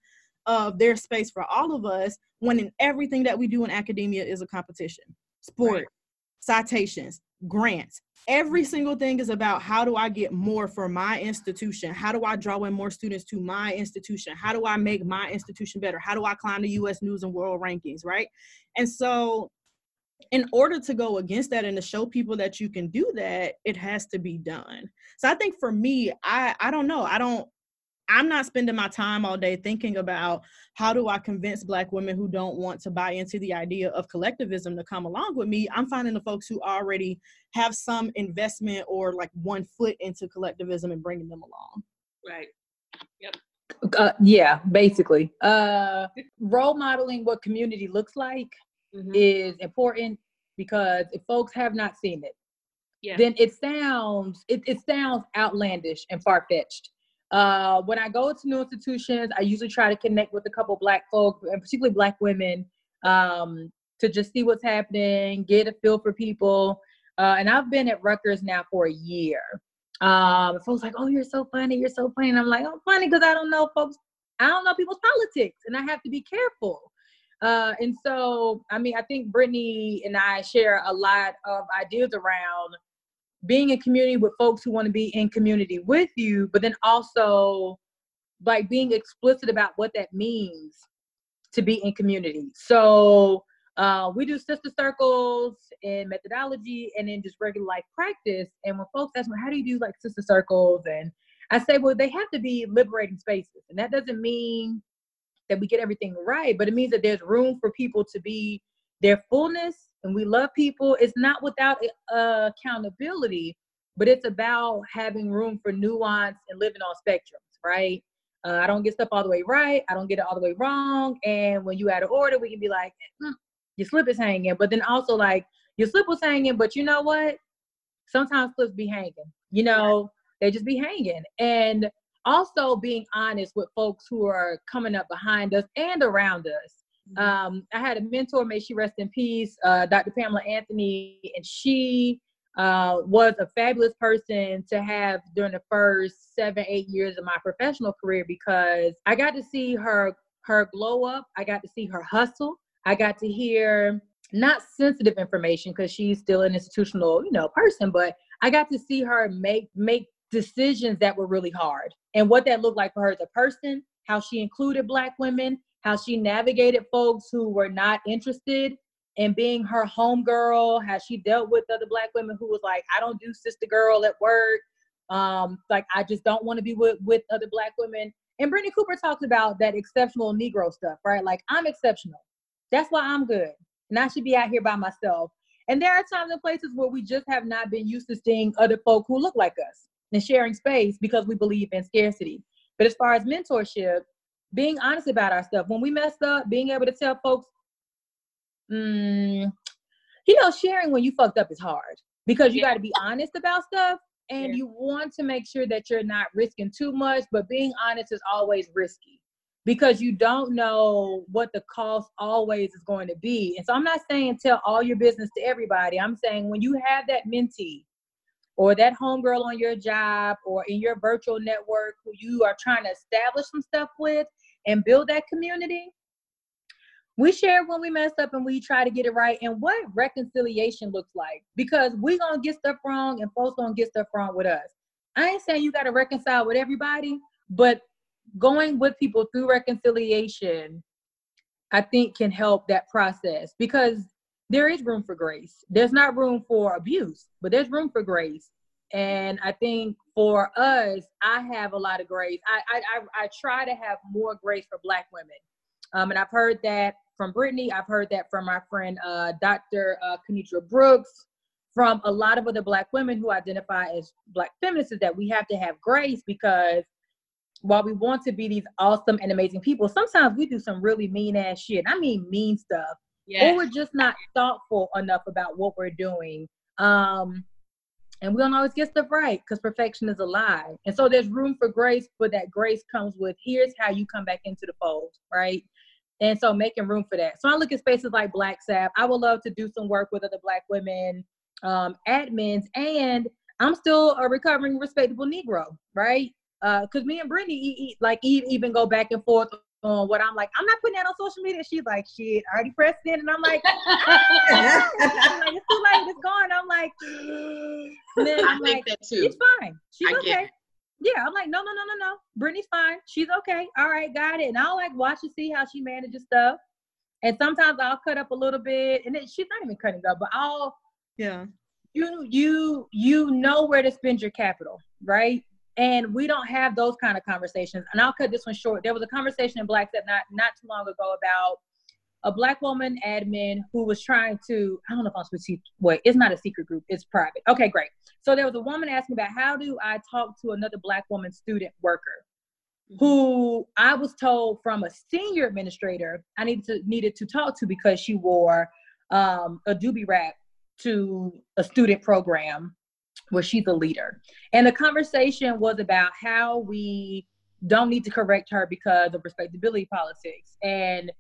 of their space for all of us when in everything that we do in academia is a competition sport right. citations grants every mm-hmm. single thing is about how do I get more for my institution? How do I draw in more students to my institution? How do I make my institution better? How do I climb the US News and World Rankings, right? And so in order to go against that and to show people that you can do that, it has to be done. So I think for me, I I don't know. I don't I'm not spending my time all day thinking about how do I convince black women who don't want to buy into the idea of collectivism to come along with me. I'm finding the folks who already have some investment or like one foot into collectivism and bringing them along. Right. Yep. Uh, yeah, basically. Uh, role modeling what community looks like mm-hmm. is important because if folks have not seen it, yeah. then it sounds it, it sounds outlandish and far fetched uh, when I go to new institutions, I usually try to connect with a couple black folk, and particularly black women, um, to just see what's happening, get a feel for people. Uh, and I've been at Rutgers now for a year. Um, folks like, "Oh, you're so funny, you're so funny," and I'm like, "I'm funny because I don't know folks, I don't know people's politics, and I have to be careful." Uh, and so, I mean, I think Brittany and I share a lot of ideas around being in community with folks who want to be in community with you, but then also like being explicit about what that means to be in community. So uh, we do sister circles and methodology and then just regular life practice. And when folks ask me, how do you do like sister circles? And I say, well, they have to be liberating spaces. And that doesn't mean that we get everything right, but it means that there's room for people to be their fullness and we love people, it's not without uh, accountability, but it's about having room for nuance and living on spectrums, right? Uh, I don't get stuff all the way right. I don't get it all the way wrong. And when you out of order, we can be like, mm, your slip is hanging. But then also like your slip was hanging, but you know what? sometimes slips be hanging. You know, they just be hanging. And also being honest with folks who are coming up behind us and around us. Mm-hmm. Um, I had a mentor, may she rest in peace, uh, Dr. Pamela Anthony, and she uh, was a fabulous person to have during the first seven, eight years of my professional career because I got to see her her glow up. I got to see her hustle. I got to hear not sensitive information because she's still an institutional, you know, person, but I got to see her make make decisions that were really hard and what that looked like for her as a person, how she included black women, how she navigated folks who were not interested in being her homegirl, how she dealt with other black women who was like, I don't do sister girl at work. Um, like I just don't want to be with, with other black women. And Brittney Cooper talks about that exceptional Negro stuff, right? Like I'm exceptional. That's why I'm good. And I should be out here by myself. And there are times and places where we just have not been used to seeing other folk who look like us and sharing space because we believe in scarcity. But as far as mentorship, being honest about our stuff, when we messed up, being able to tell folks, mm, you know, sharing when you fucked up is hard because you yeah. got to be honest about stuff and yeah. you want to make sure that you're not risking too much, but being honest is always risky because you don't know what the cost always is going to be. And so I'm not saying tell all your business to everybody. I'm saying when you have that mentee or that homegirl on your job or in your virtual network who you are trying to establish some stuff with and build that community, we share when we mess up and we try to get it right and what reconciliation looks like because we gonna get stuff wrong and folks gonna get stuff wrong with us. I ain't saying you gotta reconcile with everybody but going with people through reconciliation i think can help that process because there is room for grace there's not room for abuse but there's room for grace and i think for us i have a lot of grace i i, I, try to have more grace for black women um, and I've heard that from Brittany. I've heard that from my friend uh, Dr. Uh, Kinitra Brooks, from a lot of other Black women who identify as Black feminists, Is that we have to have grace because while we want to be these awesome and amazing people, sometimes we do some really mean ass shit. I mean, mean stuff. Yes. Or we're just not thoughtful enough about what we're doing. Um, and we don't always get stuff right because perfection is a lie. And so there's room for grace, but that grace comes with here's how you come back into the fold, right? And so making room for that. So I look at spaces like BlackSAP. I would love to do some work with other Black women, um, admins, and I'm still a recovering respectable Negro, right? Because uh, me and Brittany e- e- like even go back and forth on what I'm like. I'm not putting that on social media. She's like, shit, I already pressed in, and I'm like, ah. I'm like it's too late, it's gone. I'm like, then I'm I like, too. it's fine. She's I okay. Yeah, I'm like, no, no, no, no, no. Brittney's fine. She's okay. All right, got it. And I'll like watch and see how she manages stuff. And sometimes I'll cut up a little bit, and then she's not even cutting up, but I'll yeah. You you you know where to spend your capital, right? And we don't have those kind of conversations. And I'll cut this one short. There was a conversation in Black that not not too long ago about a black woman admin who was trying to i don't know if i'm supposed to wait it's not a secret group it's private okay great so there was a woman asking about how do i talk to another black woman student worker mm-hmm. who i was told from a senior administrator i needed to needed to talk to because she wore um, a doobie wrap to a student program where she's a leader. And the conversation was about how we don't need to correct her because of respectability politics. And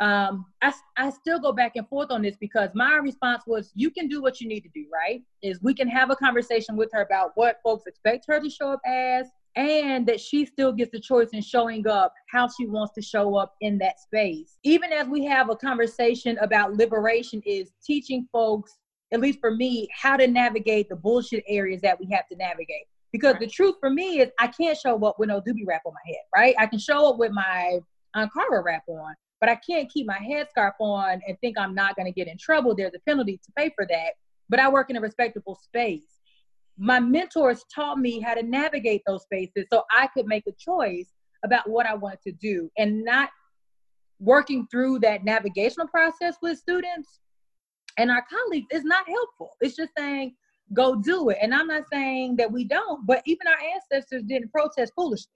um, I, I still go back and forth on this because my response was you can do what you need to do right? Is we can have a conversation with her about what folks expect her to show up as and that she still gets the choice in showing up how she wants to show up in that space. Even as we have a conversation about liberation is teaching folks at least for me how to navigate the bullshit areas that we have to navigate because right. the truth for me is i can't show up with no doobie wrap on my head right i can show up with my Ankara wrap on but I can't keep my headscarf on and think I'm not going to get in trouble. There's a penalty to pay for that. But I work in a respectable space. My mentors taught me how to navigate those spaces so I could make a choice about what I wanted to do and not working through that navigational process with students and our colleagues is not helpful. It's just saying, go do it. And I'm not saying that we don't, but even our ancestors didn't protest foolishly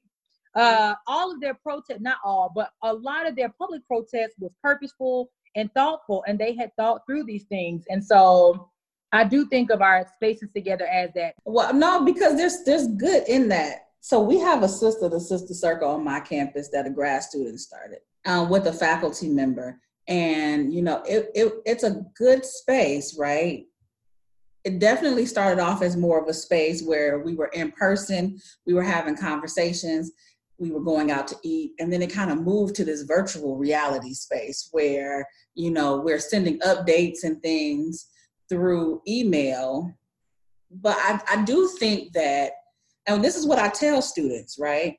uh, all of their protest, not all, but a lot of their public protests was purposeful and thoughtful, and they had thought through these things. And so I do think of our spaces together as that. Well, no, because there's there's good in that. So we have a sister, the sister circle on my campus that a grad student started um, with a faculty member, and you know it, it it's a good space, right? It definitely started off as more of a space where we were in person, we were having conversations, we were going out to eat, and then it kind of moved to this virtual reality space where you know we're sending updates and things through email. But I, I do think that, and this is what I tell students, right?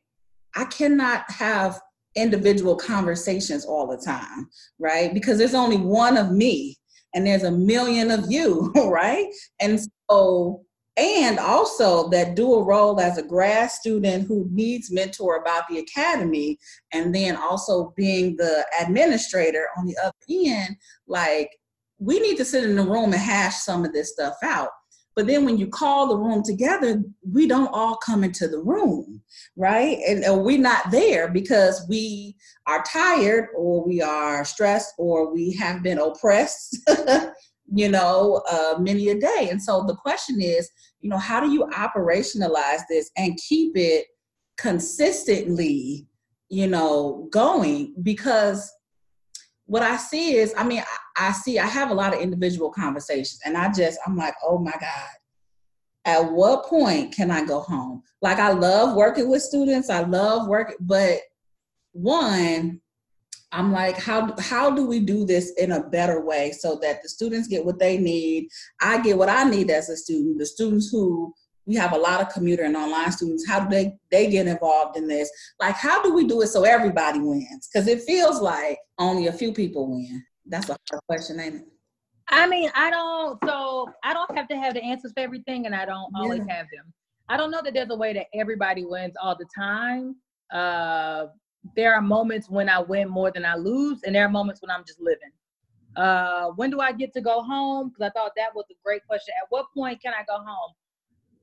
I cannot have individual conversations all the time, right? Because there's only one of me and there's a million of you, right? And so, and also that dual role as a grad student who needs mentor about the academy, and then also being the administrator on the other end, like we need to sit in the room and hash some of this stuff out. But then when you call the room together, we don't all come into the room, right? And, and we're not there because we are tired or we are stressed or we have been oppressed, you know, uh, many a day. And so the question is, you know, how do you operationalize this and keep it consistently, you know, going? Because what I see is, I mean, I, I, see, I have a lot of individual conversations, and I just, I'm like, oh my God, at what point can I go home? Like, I love working with students, I love working, but one, I'm like, how how do we do this in a better way so that the students get what they need? I get what I need as a student. The students who we have a lot of commuter and online students. How do they they get involved in this? Like how do we do it so everybody wins? Because it feels like only a few people win. That's a hard question ain't it? I mean i don't so i don't have to have the answers for everything and i don't always yeah. have them. I don't know that there's a way that everybody wins all the time. Uh there are moments when i win more than i lose and there are moments when i'm just living. Uh when do i get to go home? Because i thought that was a great question. At what point can i go home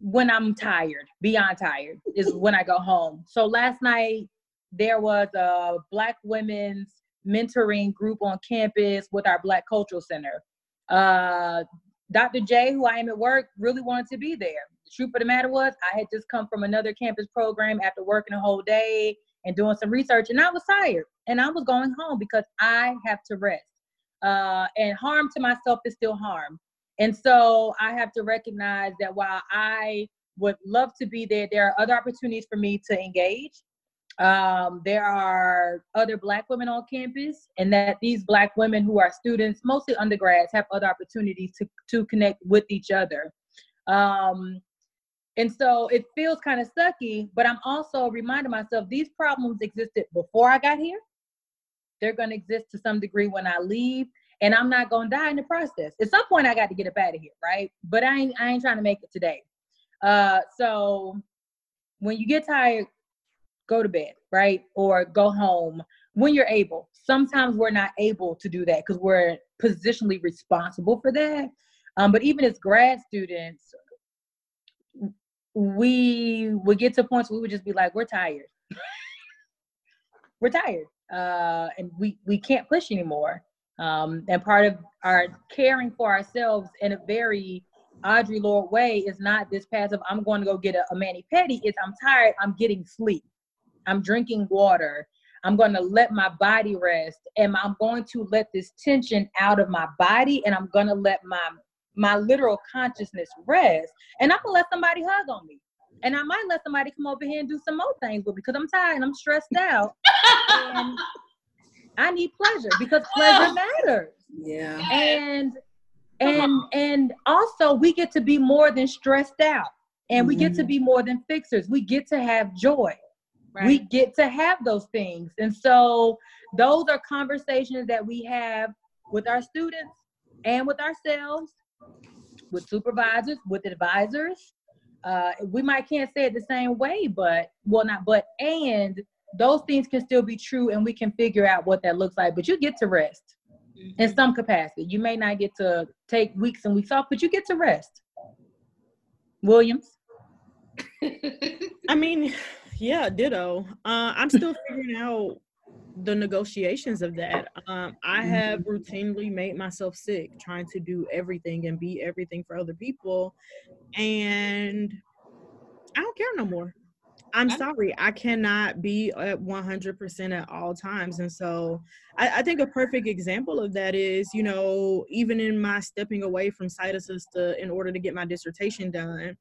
when I'm tired, beyond tired, is when I go home. So last night there was a Black women's mentoring group on campus with our Black Cultural Center. Uh, Dr. J, who I am at work, really wanted to be there. The truth of the matter was, I had just come from another campus program after working a whole day and doing some research, and I was tired, and I was going home because I have to rest. Uh, and harm to myself is still harm. And so I have to recognize that while I would love to be there, there are other opportunities for me to engage. Um, there are other Black women on campus, and that these Black women who are students, mostly undergrads, have other opportunities to, to connect with each other. Um, and so it feels kind of sucky, but I'm also reminding myself these problems existed before I got here. They're going to exist to some degree when I leave and I'm not gonna die in the process. At some point, I got to get up out of here, right? But I ain't I ain't trying to make it today. Uh, so when you get tired, go to bed, right? Or go home when you're able. Sometimes we're not able to do that because we're positionally responsible for that. Um, but even as grad students, we would get to points where we would just be like, we're tired. we're tired. Uh, and we, we can't push anymore. Um, and part of our caring for ourselves in a very Audre Lorde way is not this passive, I'm going to go get a, a mani pedi. It's I'm tired, I'm getting sleep. I'm drinking water. I'm going to let my body rest and I'm going to let this tension out of my body and I'm going to let my my literal consciousness rest. And I'm going to let somebody hug on me. And I might let somebody come over here and do some more things with me because I'm tired and I'm stressed out. and I need pleasure because pleasure matters. Yeah. And and and also we get to be more than stressed out and we get to mm-hmm. be more than fixers. We get to have joy. Right. We get to have those things. And so those are conversations that we have with our students and with ourselves, with supervisors, with advisors. Uh, we might can't say it the same way, but well, not but and those things can still be true and we can figure out what that looks like but you get to rest mm-hmm. in some capacity you may not get to take weeks and weeks off but you get to rest williams i mean yeah ditto uh, i'm still figuring out the negotiations of that. Um, I have mm-hmm. routinely made myself sick trying to do everything and be everything for other people, and I don't care no more. I'm sorry, I cannot be at 100% at all times. And so I, I, think a perfect example of that is, you know, even in my stepping away from Cite in order to get my dissertation done,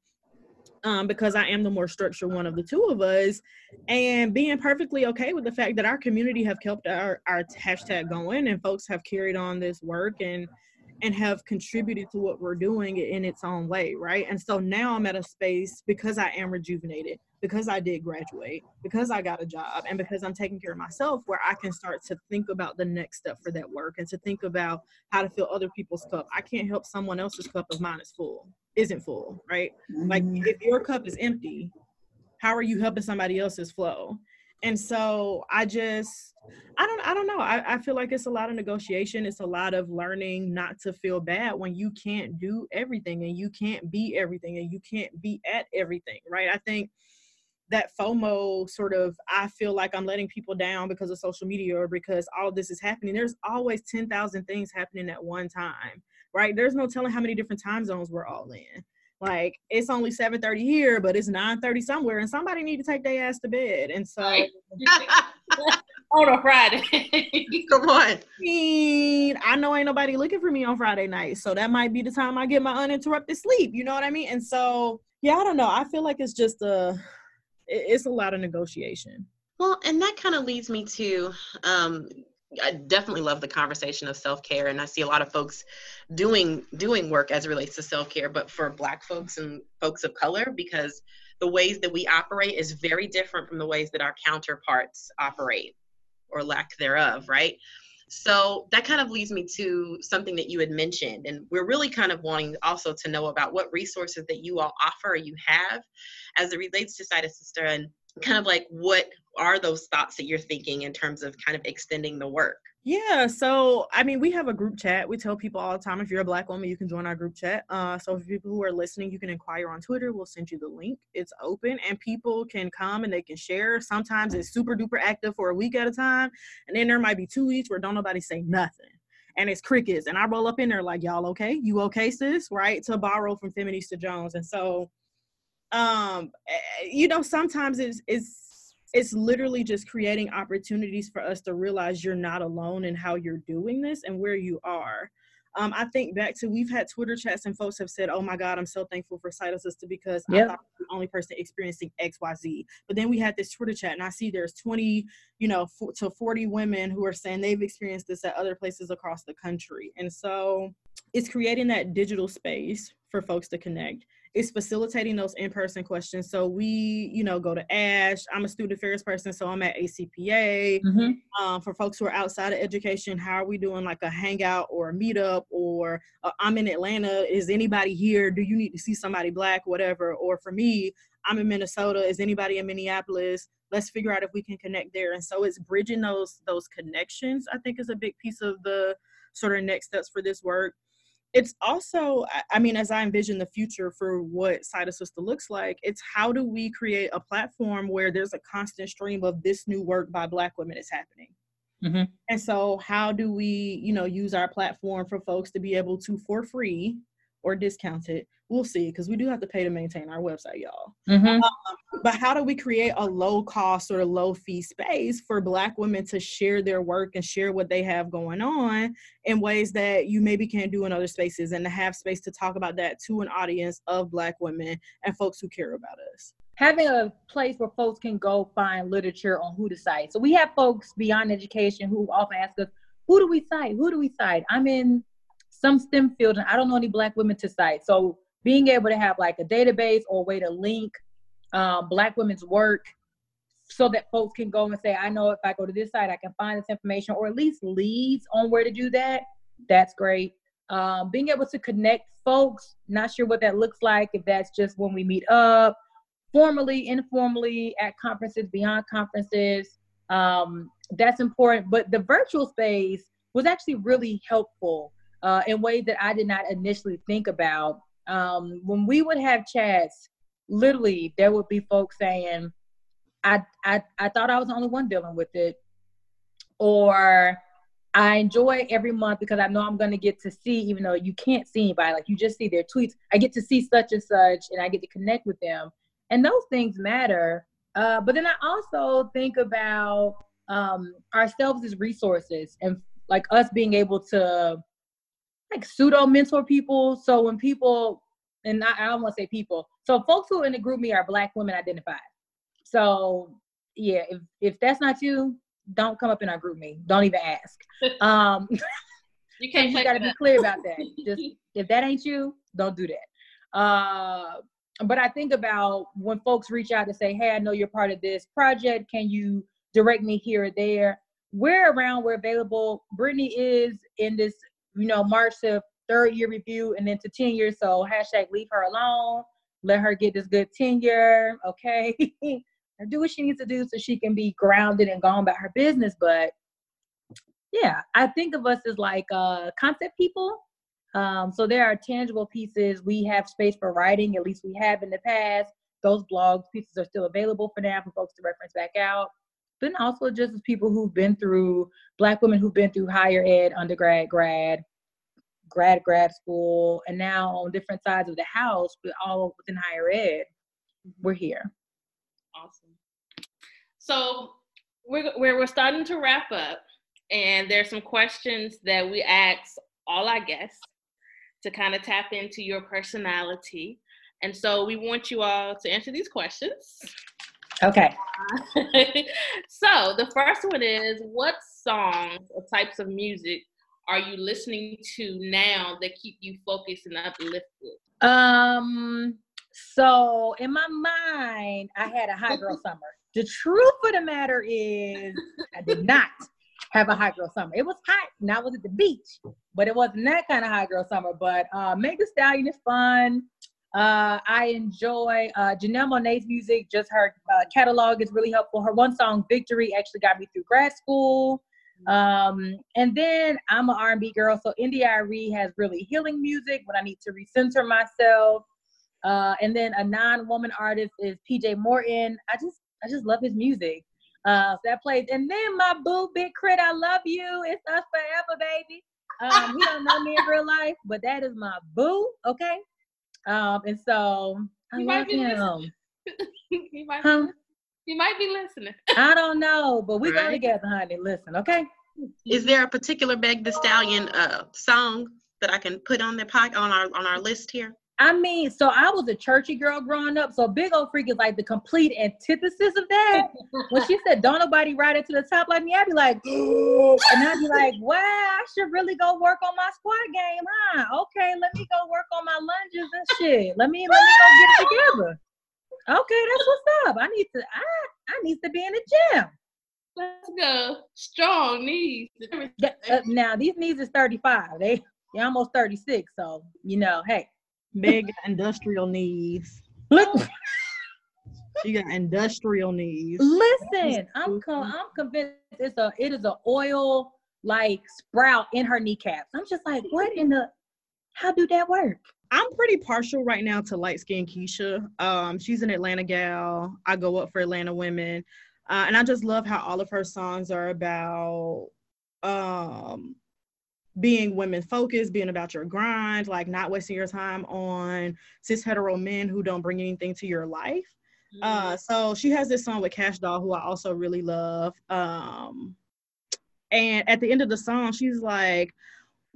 um, because I am the more structured one of the two of us, and being perfectly okay with the fact that our community have kept our, our hashtag going and folks have carried on this work and and have contributed to what we're doing in its own way, right? And so now I'm at a space because I am rejuvenated, because I did graduate, because I got a job, and because I'm taking care of myself, where I can start to think about the next step for that work and to think about how to fill other people's cup. I can't help someone else's cup if mine is full, isn't full, right? Mm-hmm. Like if your cup is empty, how are you helping somebody else's flow? and so i just i don't i don't know I, I feel like it's a lot of negotiation it's a lot of learning not to feel bad when you can't do everything and you can't be everything and you can't be at everything right i think that FOMO sort of, I feel like I'm letting people down because of social media or because all this is happening. There's always 10,000 things happening at one time, right? There's no telling how many different time zones we're all in. Like it's only 7:30 here, but it's 9:30 somewhere, and somebody need to take their ass to bed. And so on a Friday. Come on. I, mean, I know ain't nobody looking for me on Friday night. So that might be the time I get my uninterrupted sleep. You know what I mean? And so yeah, I don't know. I feel like it's just a it's a lot of negotiation. Well, and that kind of leads me to um, I definitely love the conversation of self-care and I see a lot of folks doing doing work as it relates to self-care but for black folks and folks of color because the ways that we operate is very different from the ways that our counterparts operate or lack thereof, right? So that kind of leads me to something that you had mentioned. And we're really kind of wanting also to know about what resources that you all offer or you have as it relates to a Sister and kind of like what are those thoughts that you're thinking in terms of kind of extending the work? Yeah, so I mean, we have a group chat. We tell people all the time if you're a black woman, you can join our group chat. Uh, so for people who are listening, you can inquire on Twitter. We'll send you the link. It's open, and people can come and they can share. Sometimes it's super duper active for a week at a time, and then there might be two weeks where don't nobody say nothing, and it's crickets. And I roll up in there like, y'all okay? You okay, sis? Right? To borrow from Feminista Jones, and so, um, eh, you know, sometimes it's it's it's literally just creating opportunities for us to realize you're not alone in how you're doing this and where you are. Um, I think back to we've had Twitter chats and folks have said, "Oh my God, I'm so thankful for Cite Sista because yep. I thought I was the only person experiencing X, Y, Z." But then we had this Twitter chat, and I see there's 20, you know, to 40 women who are saying they've experienced this at other places across the country, and so it's creating that digital space for folks to connect is facilitating those in-person questions. So we, you know, go to ASHE. I'm a student affairs person, so I'm at ACPA. Mm-hmm. Um, for folks who are outside of education, how are we doing like a hangout or a meetup or uh, I'm in Atlanta. Is anybody here? Do you need to see somebody black, whatever? Or for me, I'm in Minnesota. Is anybody in Minneapolis? Let's figure out if we can connect there. And so it's bridging those those connections. I think is a big piece of the sort of next steps for this work it's also i mean as i envision the future for what a Sister looks like it's how do we create a platform where there's a constant stream of this new work by black women is happening mm-hmm. and so how do we you know use our platform for folks to be able to for free or discounted we'll see because we do have to pay to maintain our website y'all. Mm-hmm. um, but how do we create a low cost or a low fee space for black women to share their work and share what they have going on in ways that you maybe can't do in other spaces and to have space to talk about that to an audience of black women and folks who care about us? Having a place where folks can go find literature on who to cite. So we have folks beyond education who often ask us who do we cite? Who do we cite? I'm in some STEM field and I don't know any black women to cite. So being able to have like a database or a way to link um, black women's work so that folks can go and say, I know if I go to this site, I can find this information or at least leads on where to do that. That's great. Um, being able to connect folks, not sure what that looks like, if that's just when we meet up, formally, informally, at conferences, beyond conferences. Um, that's important. But the virtual space was actually really helpful uh, in ways that I did not initially think about. Um, when we would have chats, literally there would be folks saying, I, I, I thought I was the only one dealing with it. or I enjoy every month because I know I'm going to get to see, even though you can't see anybody, like you just see their tweets. I get to see such and such, and I get to connect with them, and those things matter. Uh, but then I also think about um, ourselves as resources and like us being able to like pseudo mentor people. So when people, and I, I don't want to say people, so folks who in the GroupMe are Black women identified. So yeah, if if that's not you, don't come up in our GroupMe. Don't even ask. Um, you can't. you got to be clear about that. Just if that ain't you, don't do that. Uh, but I think about when folks reach out to say, "Hey, I know you're part of this project. Can you direct me here or there?" We're around. We're available. Brittany is in this, you know, March to third year review and then to ten years. So hashtag leave her alone. Let her get this good tenure. Okay. do what she needs to do so she can be grounded and gone about her business. But yeah, I think of us as like uh, concept people. Um, so there are tangible pieces. We have space for writing, at least we have in the past. Those blog pieces are still available for now for folks to reference back out. But also just as people who've been through, Black women who've been through higher ed, undergrad, grad, grad, grad school, and now on different sides of the house, but all within higher ed, we're here. Awesome. So we're, we're, we're starting to wrap up, and there's some questions that we ask all our guests to kind of tap into your personality. And so we want you all to answer these questions. Okay. so the first one is what songs or types of music are you listening to now that keep you focused and uplifted? Um so in my mind, I had a hot girl summer. The truth of the matter is, I did not have a hot girl summer. It was hot and I was at the beach, but it wasn't that kind of hot girl summer. But uh, Meg Thee Stallion is fun. Uh, I enjoy uh, Janelle Monáe's music. Just her uh, catalog is really helpful. Her one song "Victory" actually got me through grad school. Um, and then I'm an R&B girl, so India.Arie has really healing music when I need to recenter myself. Uh, and then a non-woman artist is PJ Morton. I just I just love his music. Uh, so that plays. And then my boo, Big K.R.I.T., I love you. It's us forever, baby. Um, he don't know me in real life, but that is my boo. Okay. Um, and so I love him. he, might huh? be, he might be listening. I don't know, but we right. go together, honey. Listen, okay. Is there a particular Meg Thee Stallion uh, song that I can put on the pod, on our on our list here? I mean, so I was a churchy girl growing up. So Big Ole Freak is like the complete antithesis of that. when she said, Don't nobody ride it to the top like me, I'd be like, and I'd be like, Wow, I should really go work on my squat game, huh? Okay, let me go work on my lunges and shit. Let me let me go get it together. Okay, that's what's up. I need to I I need to be in the gym. Let's go. Strong knees. Uh, now these knees is 35. They they almost 36. So you know, hey. Meg industrial knees. Look. She got industrial knees. Listen, I'm con- I'm convinced it's a it is a oil like sprout in her kneecaps. I'm just like, what in the how do that work? I'm pretty partial right now to light skin Keisha. Um, she's an Atlanta gal. I go up for Atlanta women. Uh, and I just love how all of her songs are about um being women focused, being about your grind, like not wasting your time on cis hetero men who don't bring anything to your life. Mm-hmm. Uh, so she has this song with Cash Doll, who I also really love. Um, and at the end of the song, she's like,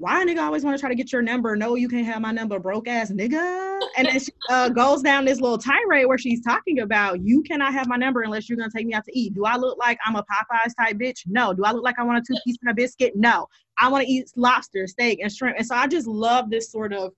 why nigga always want to try to get your number? No, you can't have my number, broke ass nigga. And then she uh, goes down this little tirade where she's talking about you cannot have my number unless you're gonna take me out to eat. Do I look like I'm a Popeyes type bitch? No. Do I look like I want a two piece and a biscuit? No. I want to eat lobster, steak, and shrimp. And so I just love this sort of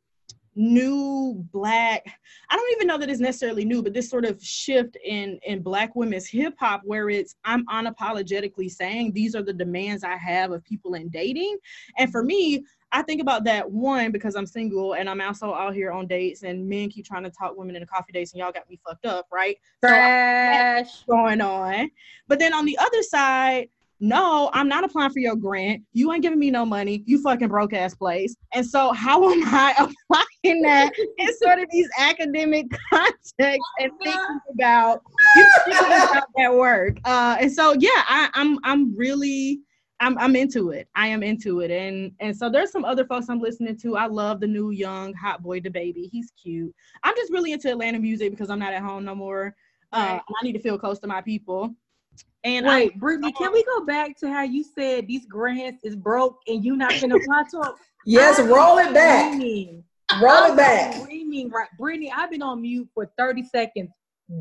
new black i don't even know that it's necessarily new but this sort of shift in in black women's hip hop where it's i'm unapologetically saying these are the demands i have of people in dating. And for me i think about that one because i'm single and i'm also out here on dates and men keep trying to talk women in the coffee dates and y'all got me fucked up right? Trash. So going on. But then on the other side no, I'm not applying for your grant. You ain't giving me no money. You fucking broke ass place. And so, how am I applying that in sort of these academic contexts and thinking about, you about that work? Uh, and so, yeah, I, I'm I'm really I'm I'm into it. I am into it. And and so there's some other folks I'm listening to. I love the new young hot boy DaBaby. He's cute. I'm just really into Atlanta music because I'm not at home no more. Uh, I need to feel close to my people. And Wait, I, Brittany, can we go back to how you said these grants is broke and you not gonna apply to them? Yes, roll it back. Screaming. Roll it I'm back. Screaming, right, Brittany. I've been on mute for 30 seconds,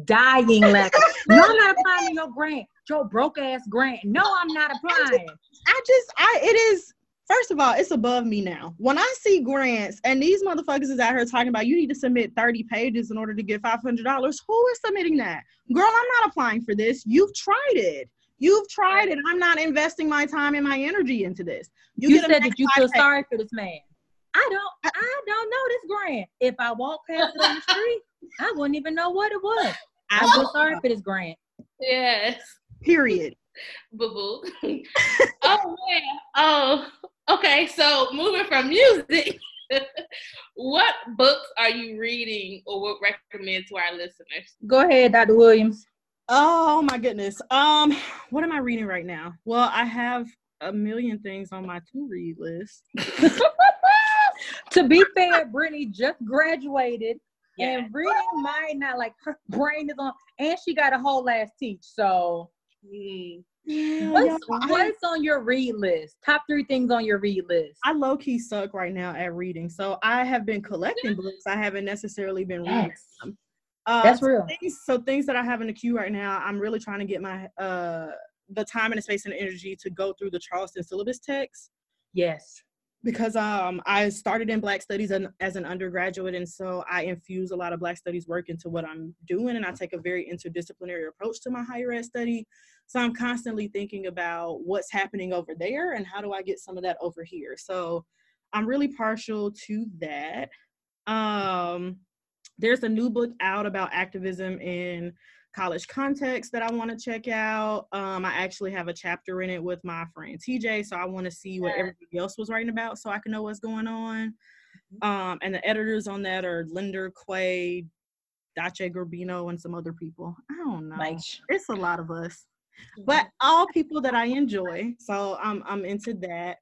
dying laughing. no, I'm not applying to your grant, your broke ass grant. No, I'm not applying. I just I it is first of all, it's above me now. When I see grants and these motherfuckers is out here talking about you need to submit 30 pages in order to get $500, who is submitting that? Girl, I'm not applying for this. You've tried it. You've tried it. I'm not investing my time and my energy into this. You, get said that you feel 95 sorry for this man. I don't. I don't know this grant. If I walk past it on the street, I wouldn't even know what it was. I feel sorry for this grant. Yes. Period. Boo boo. oh man. Oh, okay. So moving from music, what books are you reading or would recommend to our listeners? Go ahead, Dr. Williams. Oh my goodness. Um, what am I reading right now? Well, I have a million things on my to read list. to be fair, Brittany just graduated Yeah. and reading might not like her brain is on, and she got a whole ass teach. So, Mm. Yeah, what's, I, what's on your read list? Top three things on your read list. I low key suck right now at reading. So I have been collecting books. I haven't necessarily been reading them. Uh, That's so real. Things, so things that I have in the queue right now, I'm really trying to get my uh the time and the space and the energy to go through the Charleston syllabus text Yes. Because um I started in Black Studies as an undergraduate, and so I infuse a lot of Black Studies work into what I'm doing, and I take a very interdisciplinary approach to my higher ed study. So I'm constantly thinking about what's happening over there and how do I get some of that over here. So I'm really partial to that. Um, there's a new book out about activism in college context that I want to check out. Um, I actually have a chapter in it with my friend TJ, so I want to see what everybody else was writing about so I can know what's going on. Um, and the editors on that are Linder Quaye, Dace Garbino, and some other people. I don't know. Nice. It's a lot of us, but all people that I enjoy. So I'm I'm into that.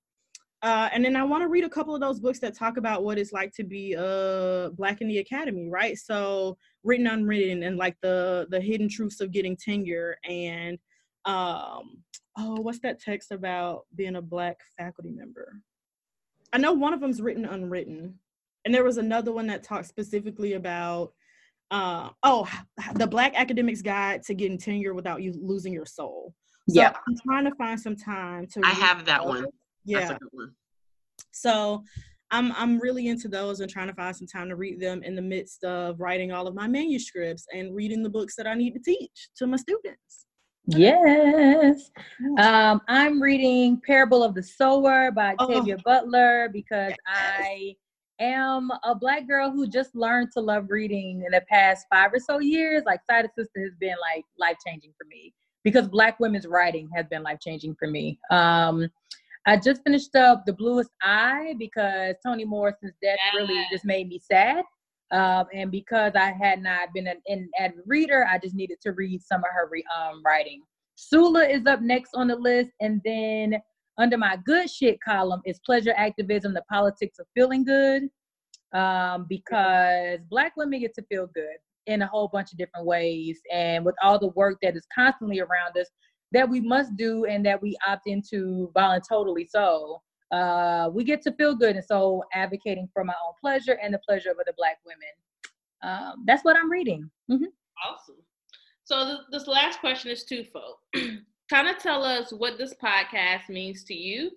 Uh, and then I want to read a couple of those books that talk about what it's like to be uh, black in the academy, right? So written, unwritten, and like the the hidden truths of getting tenure, and um, oh, what's that text about being a black faculty member? I know one of them's written, unwritten, and there was another one that talked specifically about uh, oh, the Black Academics Guide to Getting Tenure Without You Losing Your Soul. So Yeah. I'm trying to find some time to. I have that one. Yeah. a good one. So I'm I'm really into those and trying to find some time to read them in the midst of writing all of my manuscripts and reading the books that I need to teach to my students. Yes. Um, I'm reading Parable of the Sower by Oh. Octavia Butler because I am a black girl who just learned to love reading in the past five or so years. Like Cite Sista has been like life changing for me because black women's writing has been life changing for me. Um, I just finished up The Bluest Eye because Toni Morrison's death really just made me sad. Um, and because I had not been an, an avid reader, I just needed to read some of her re, um, writing. Sula is up next on the list, and then under my good shit column is pleasure activism, the politics of feeling good, um, because Black women get to feel good in a whole bunch of different ways, and with all the work that is constantly around us that we must do and that we opt into voluntarily. So uh, we get to feel good, and so advocating for my own pleasure and the pleasure of other Black women. Um, that's what I'm reading. mm-hmm. Awesome. So th- this last question is twofold. kind of tell us what this podcast means to you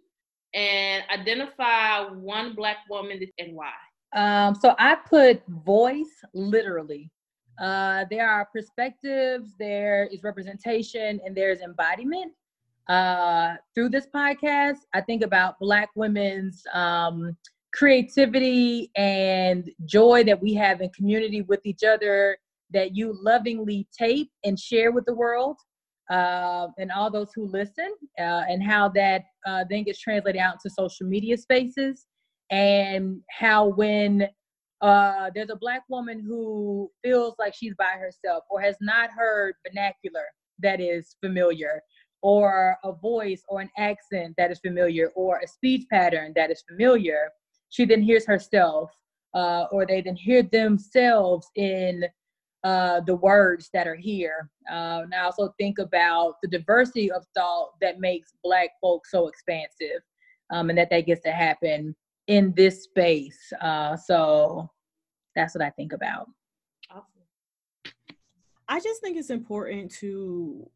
and identify one black woman and why. Um, so I put voice literally. Uh, there are perspectives, there is representation, and there's embodiment. Uh, through this podcast, I think about Black women's um, creativity and joy that we have in community with each other that you lovingly tape and share with the world uh, and all those who listen, uh, and how that uh, then gets translated out into social media spaces and how when uh, there's a black woman who feels like she's by herself or has not heard vernacular that is familiar or a voice or an accent that is familiar or a speech pattern that is familiar, she then hears herself uh, or they then hear themselves in uh, the words that are here. Uh, and I also think about the diversity of thought that makes Black folks so expansive um, and that that gets to happen in this space. Uh, so that's what I think about. I just think it's important to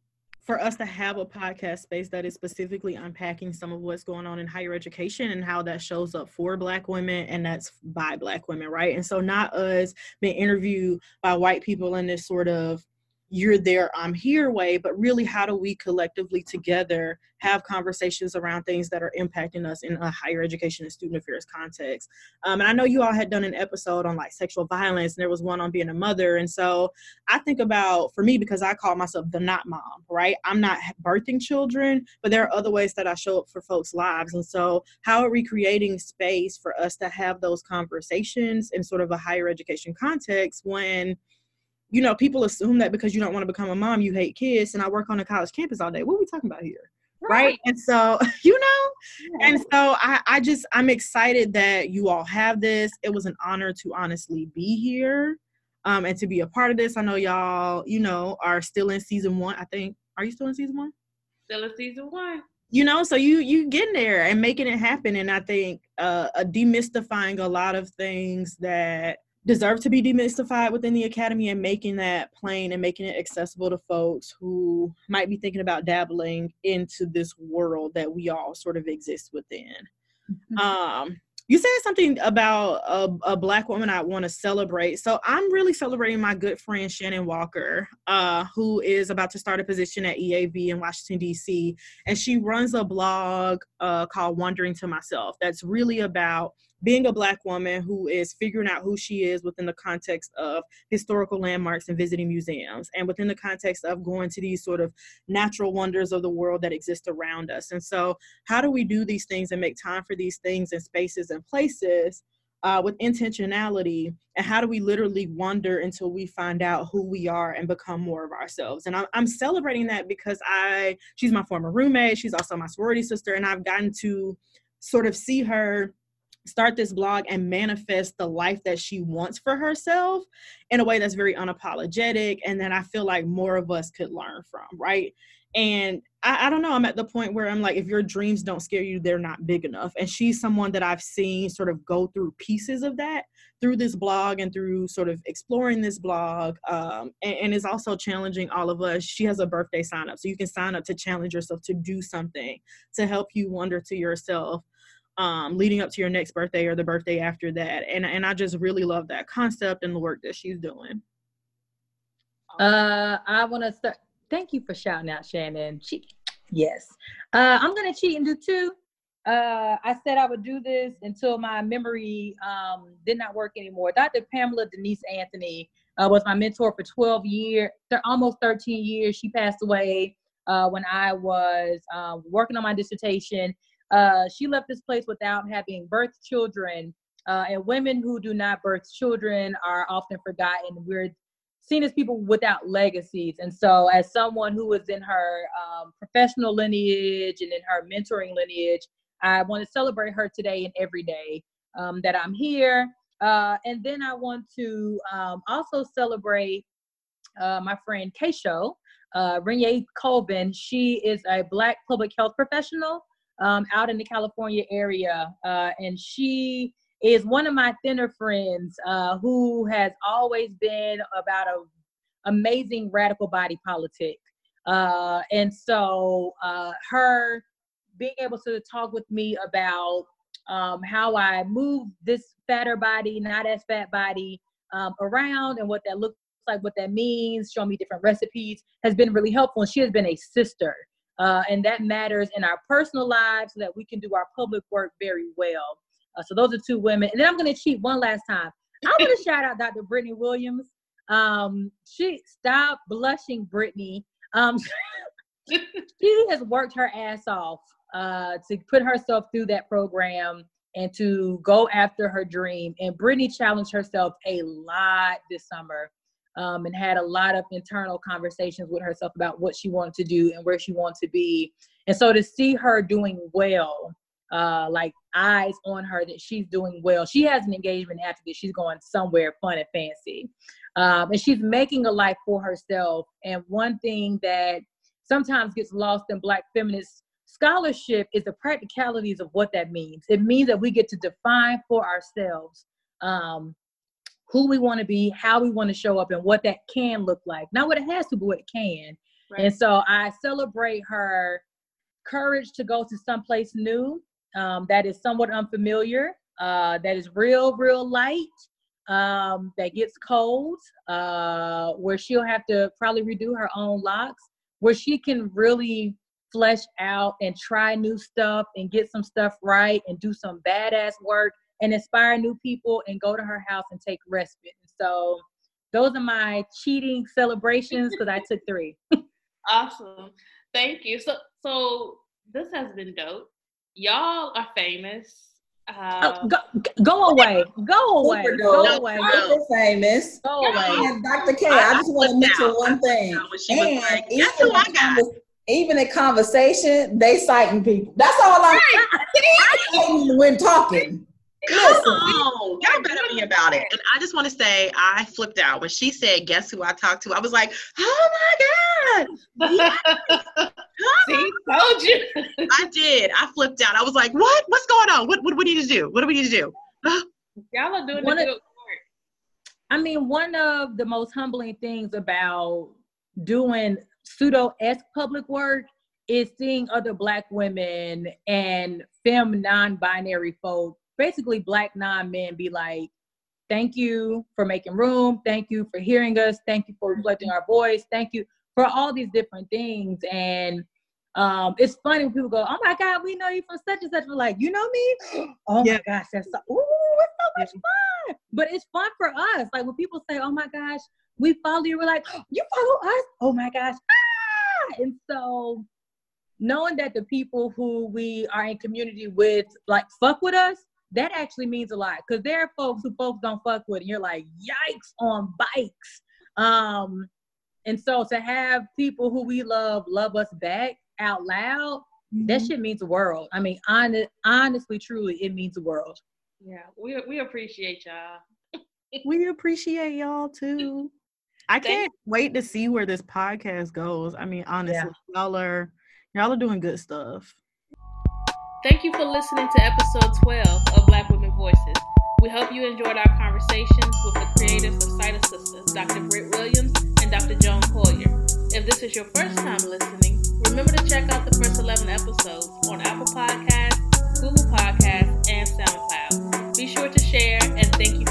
for us to have a podcast space that is specifically unpacking some of what's going on in higher education and how that shows up for black women and that's by black women right and so not us being interviewed by white people in this sort of you're there, I'm here way, but really how do we collectively together have conversations around things that are impacting us in a higher education and student affairs context. Um, and I know you all had done an episode on like sexual violence, and there was one on being a mother. And so I think about, for me, because I call myself the not mom, right? I'm not birthing children, but there are other ways that I show up for folks' lives. And so how are we creating space for us to have those conversations in sort of a higher education context when you know, people assume that because you don't want to become a mom, you hate kids. And I work on a college campus all day. What are we talking about here? Right. right? And so, you know, yeah. and so I, I just, I'm excited that you all have this. It was an honor to honestly be here um, and to be a part of this. I know y'all, you know, are still in season one. I think, are you still in season one? Still in season one you know so you you getting there and making it happen and i think uh, demystifying a lot of things that deserve to be demystified within the academy and making that plain and making it accessible to folks who might be thinking about dabbling into this world that we all sort of exist within. Mm-hmm. Um, you said something about a, a black woman I want to celebrate. So I'm really celebrating my good friend Shannon Walker, uh, who is about to start a position at EAV in Washington, D.C. And she runs a blog uh, called Wondering to Myself that's really about being a black woman who is figuring out who she is within the context of historical landmarks and visiting museums and within the context of going to these sort of natural wonders of the world that exist around us. And so how do we do these things and make time for these things and spaces and places uh, with intentionality? And how do we literally wonder until we find out who we are and become more of ourselves? And I'm, I'm celebrating that because i she's my former roommate. She's also my sorority sister. And i've gotten to sort of see her start this blog and manifest the life that she wants for herself in a way that's very unapologetic and that I feel like more of us could learn from, right? And I, I, don't know, I'm at the point where I'm like, if your dreams don't scare you, they're not big enough. And she's someone that I've seen sort of go through pieces of that through this blog and through sort of exploring this blog. Um, and, and is also challenging all of us. She has a birthday sign up. So you can sign up to challenge yourself to do something to help you wonder to yourself um, leading up to your next birthday or the birthday after that. And and I just really love that concept and the work that she's doing. Uh, I want to start. Thank you for shouting out Shannon. She, yes, uh, I'm gonna cheat and do two. Uh, I said I would do this until my memory um, did not work anymore. Dr. Pamela Denise Anthony uh, was my mentor for 12 years, th- almost 13 years. She passed away uh, when I was um, working on my dissertation. Uh, she left this place without having birthed children. Uh, and women who do not birth children are often forgotten. We're seen as people without legacies. And so, as someone who was in her um, professional lineage and in her mentoring lineage, I want to celebrate her today and every day um, that I'm here. Uh, and then I want to um, also celebrate uh, my friend Keisho, uh, Renee Colvin. She is a Black public health professional um, out in the California area. Uh, and she is one of my thinner friends uh, who has always been about a amazing radical body politic. Uh, and so uh, her being able to talk with me about um, how I move this fatter body, not as fat body, um, around and what that looks like, what that means, show me different recipes has been really helpful. And she has been a sister uh, and that matters in our personal lives so that we can do our public work very well. Uh, so those are two women. And then I'm going to cheat one last time. I want to shout out Dr. Brittany Williams. Um, she stopped blushing, Brittany. Um, she has worked her ass off uh, to put herself through that program and to go after her dream. And Brittany challenged herself a lot this summer um, and had a lot of internal conversations with herself about what she wanted to do and where she wanted to be. And so to see her doing well, uh, like eyes on her that she's doing well. She has an engagement after this. She's going somewhere fun and fancy. Um, and she's making a life for herself. And one thing that sometimes gets lost in Black feminist scholarship is the practicalities of what that means. It means that we get to define for ourselves um, who we want to be, how we want to show up, and what that can look like. Not what it has to, but what it can. Right. And so I celebrate her courage to go to someplace new um, that is somewhat unfamiliar, uh, that is real, real light, um, that gets cold, uh, where she'll have to probably redo her own locks, where she can really flesh out and try new stuff and get some stuff right and do some badass work and inspire new people and go to her house and take respite. So those are my cheating celebrations because I took three. awesome. Thank you. So so this has been dope. Y'all are famous. Uh, oh, go, go away. Go away. Go away. Super famous. Go away. And Dr. K, I, I just want to mention one thing. And like, even, in even in conversation, they citing people. That's all I'm saying when talking. Listen, y'all better be about it. And I just want to say, I flipped out when she said, "Guess who I talked to?" I was like, "Oh my god!" Yeah. See, told you. I did. I flipped out. I was like, "What? What's going on? What? What do we need to do? What do we need to do?" Y'all are doing one the good work. I mean, one of the most humbling things about doing pseudo esque public work is seeing other Black women and femme non-binary folk basically black non-men be like, thank you for making room. Thank you for hearing us. Thank you for reflecting our voice. Thank you for all these different things. And um, it's funny when people go, oh my God, we know you from such and such. We're like, you know me? Oh yeah. my gosh, that's so, ooh, it's so much fun. But it's fun for us. Like when people say, oh my gosh, we follow you, we're like, you follow us? Oh my gosh. Ah! And so knowing that the people who we are in community with like fuck with us, that actually means a lot because there are folks who folks don't fuck with and you're like yikes on bikes. Um and so to have people who we love love us back out loud mm-hmm. that shit means the world. I mean honest, honestly truly it means the world. Yeah we, we appreciate y'all. We appreciate y'all too. I can't wait to see where this podcast goes. I mean honestly yeah. y'all are y'all are doing good stuff Thank you for listening to episode 12 of Black Women Voices. We hope you enjoyed our conversations with the creators of Cite A Sista, Dr. Brit Williams and Dr. Joan Collier. If this is your first time listening, remember to check out the first 11 episodes on Apple Podcasts, Google Podcasts, and SoundCloud. Be sure to share and thank you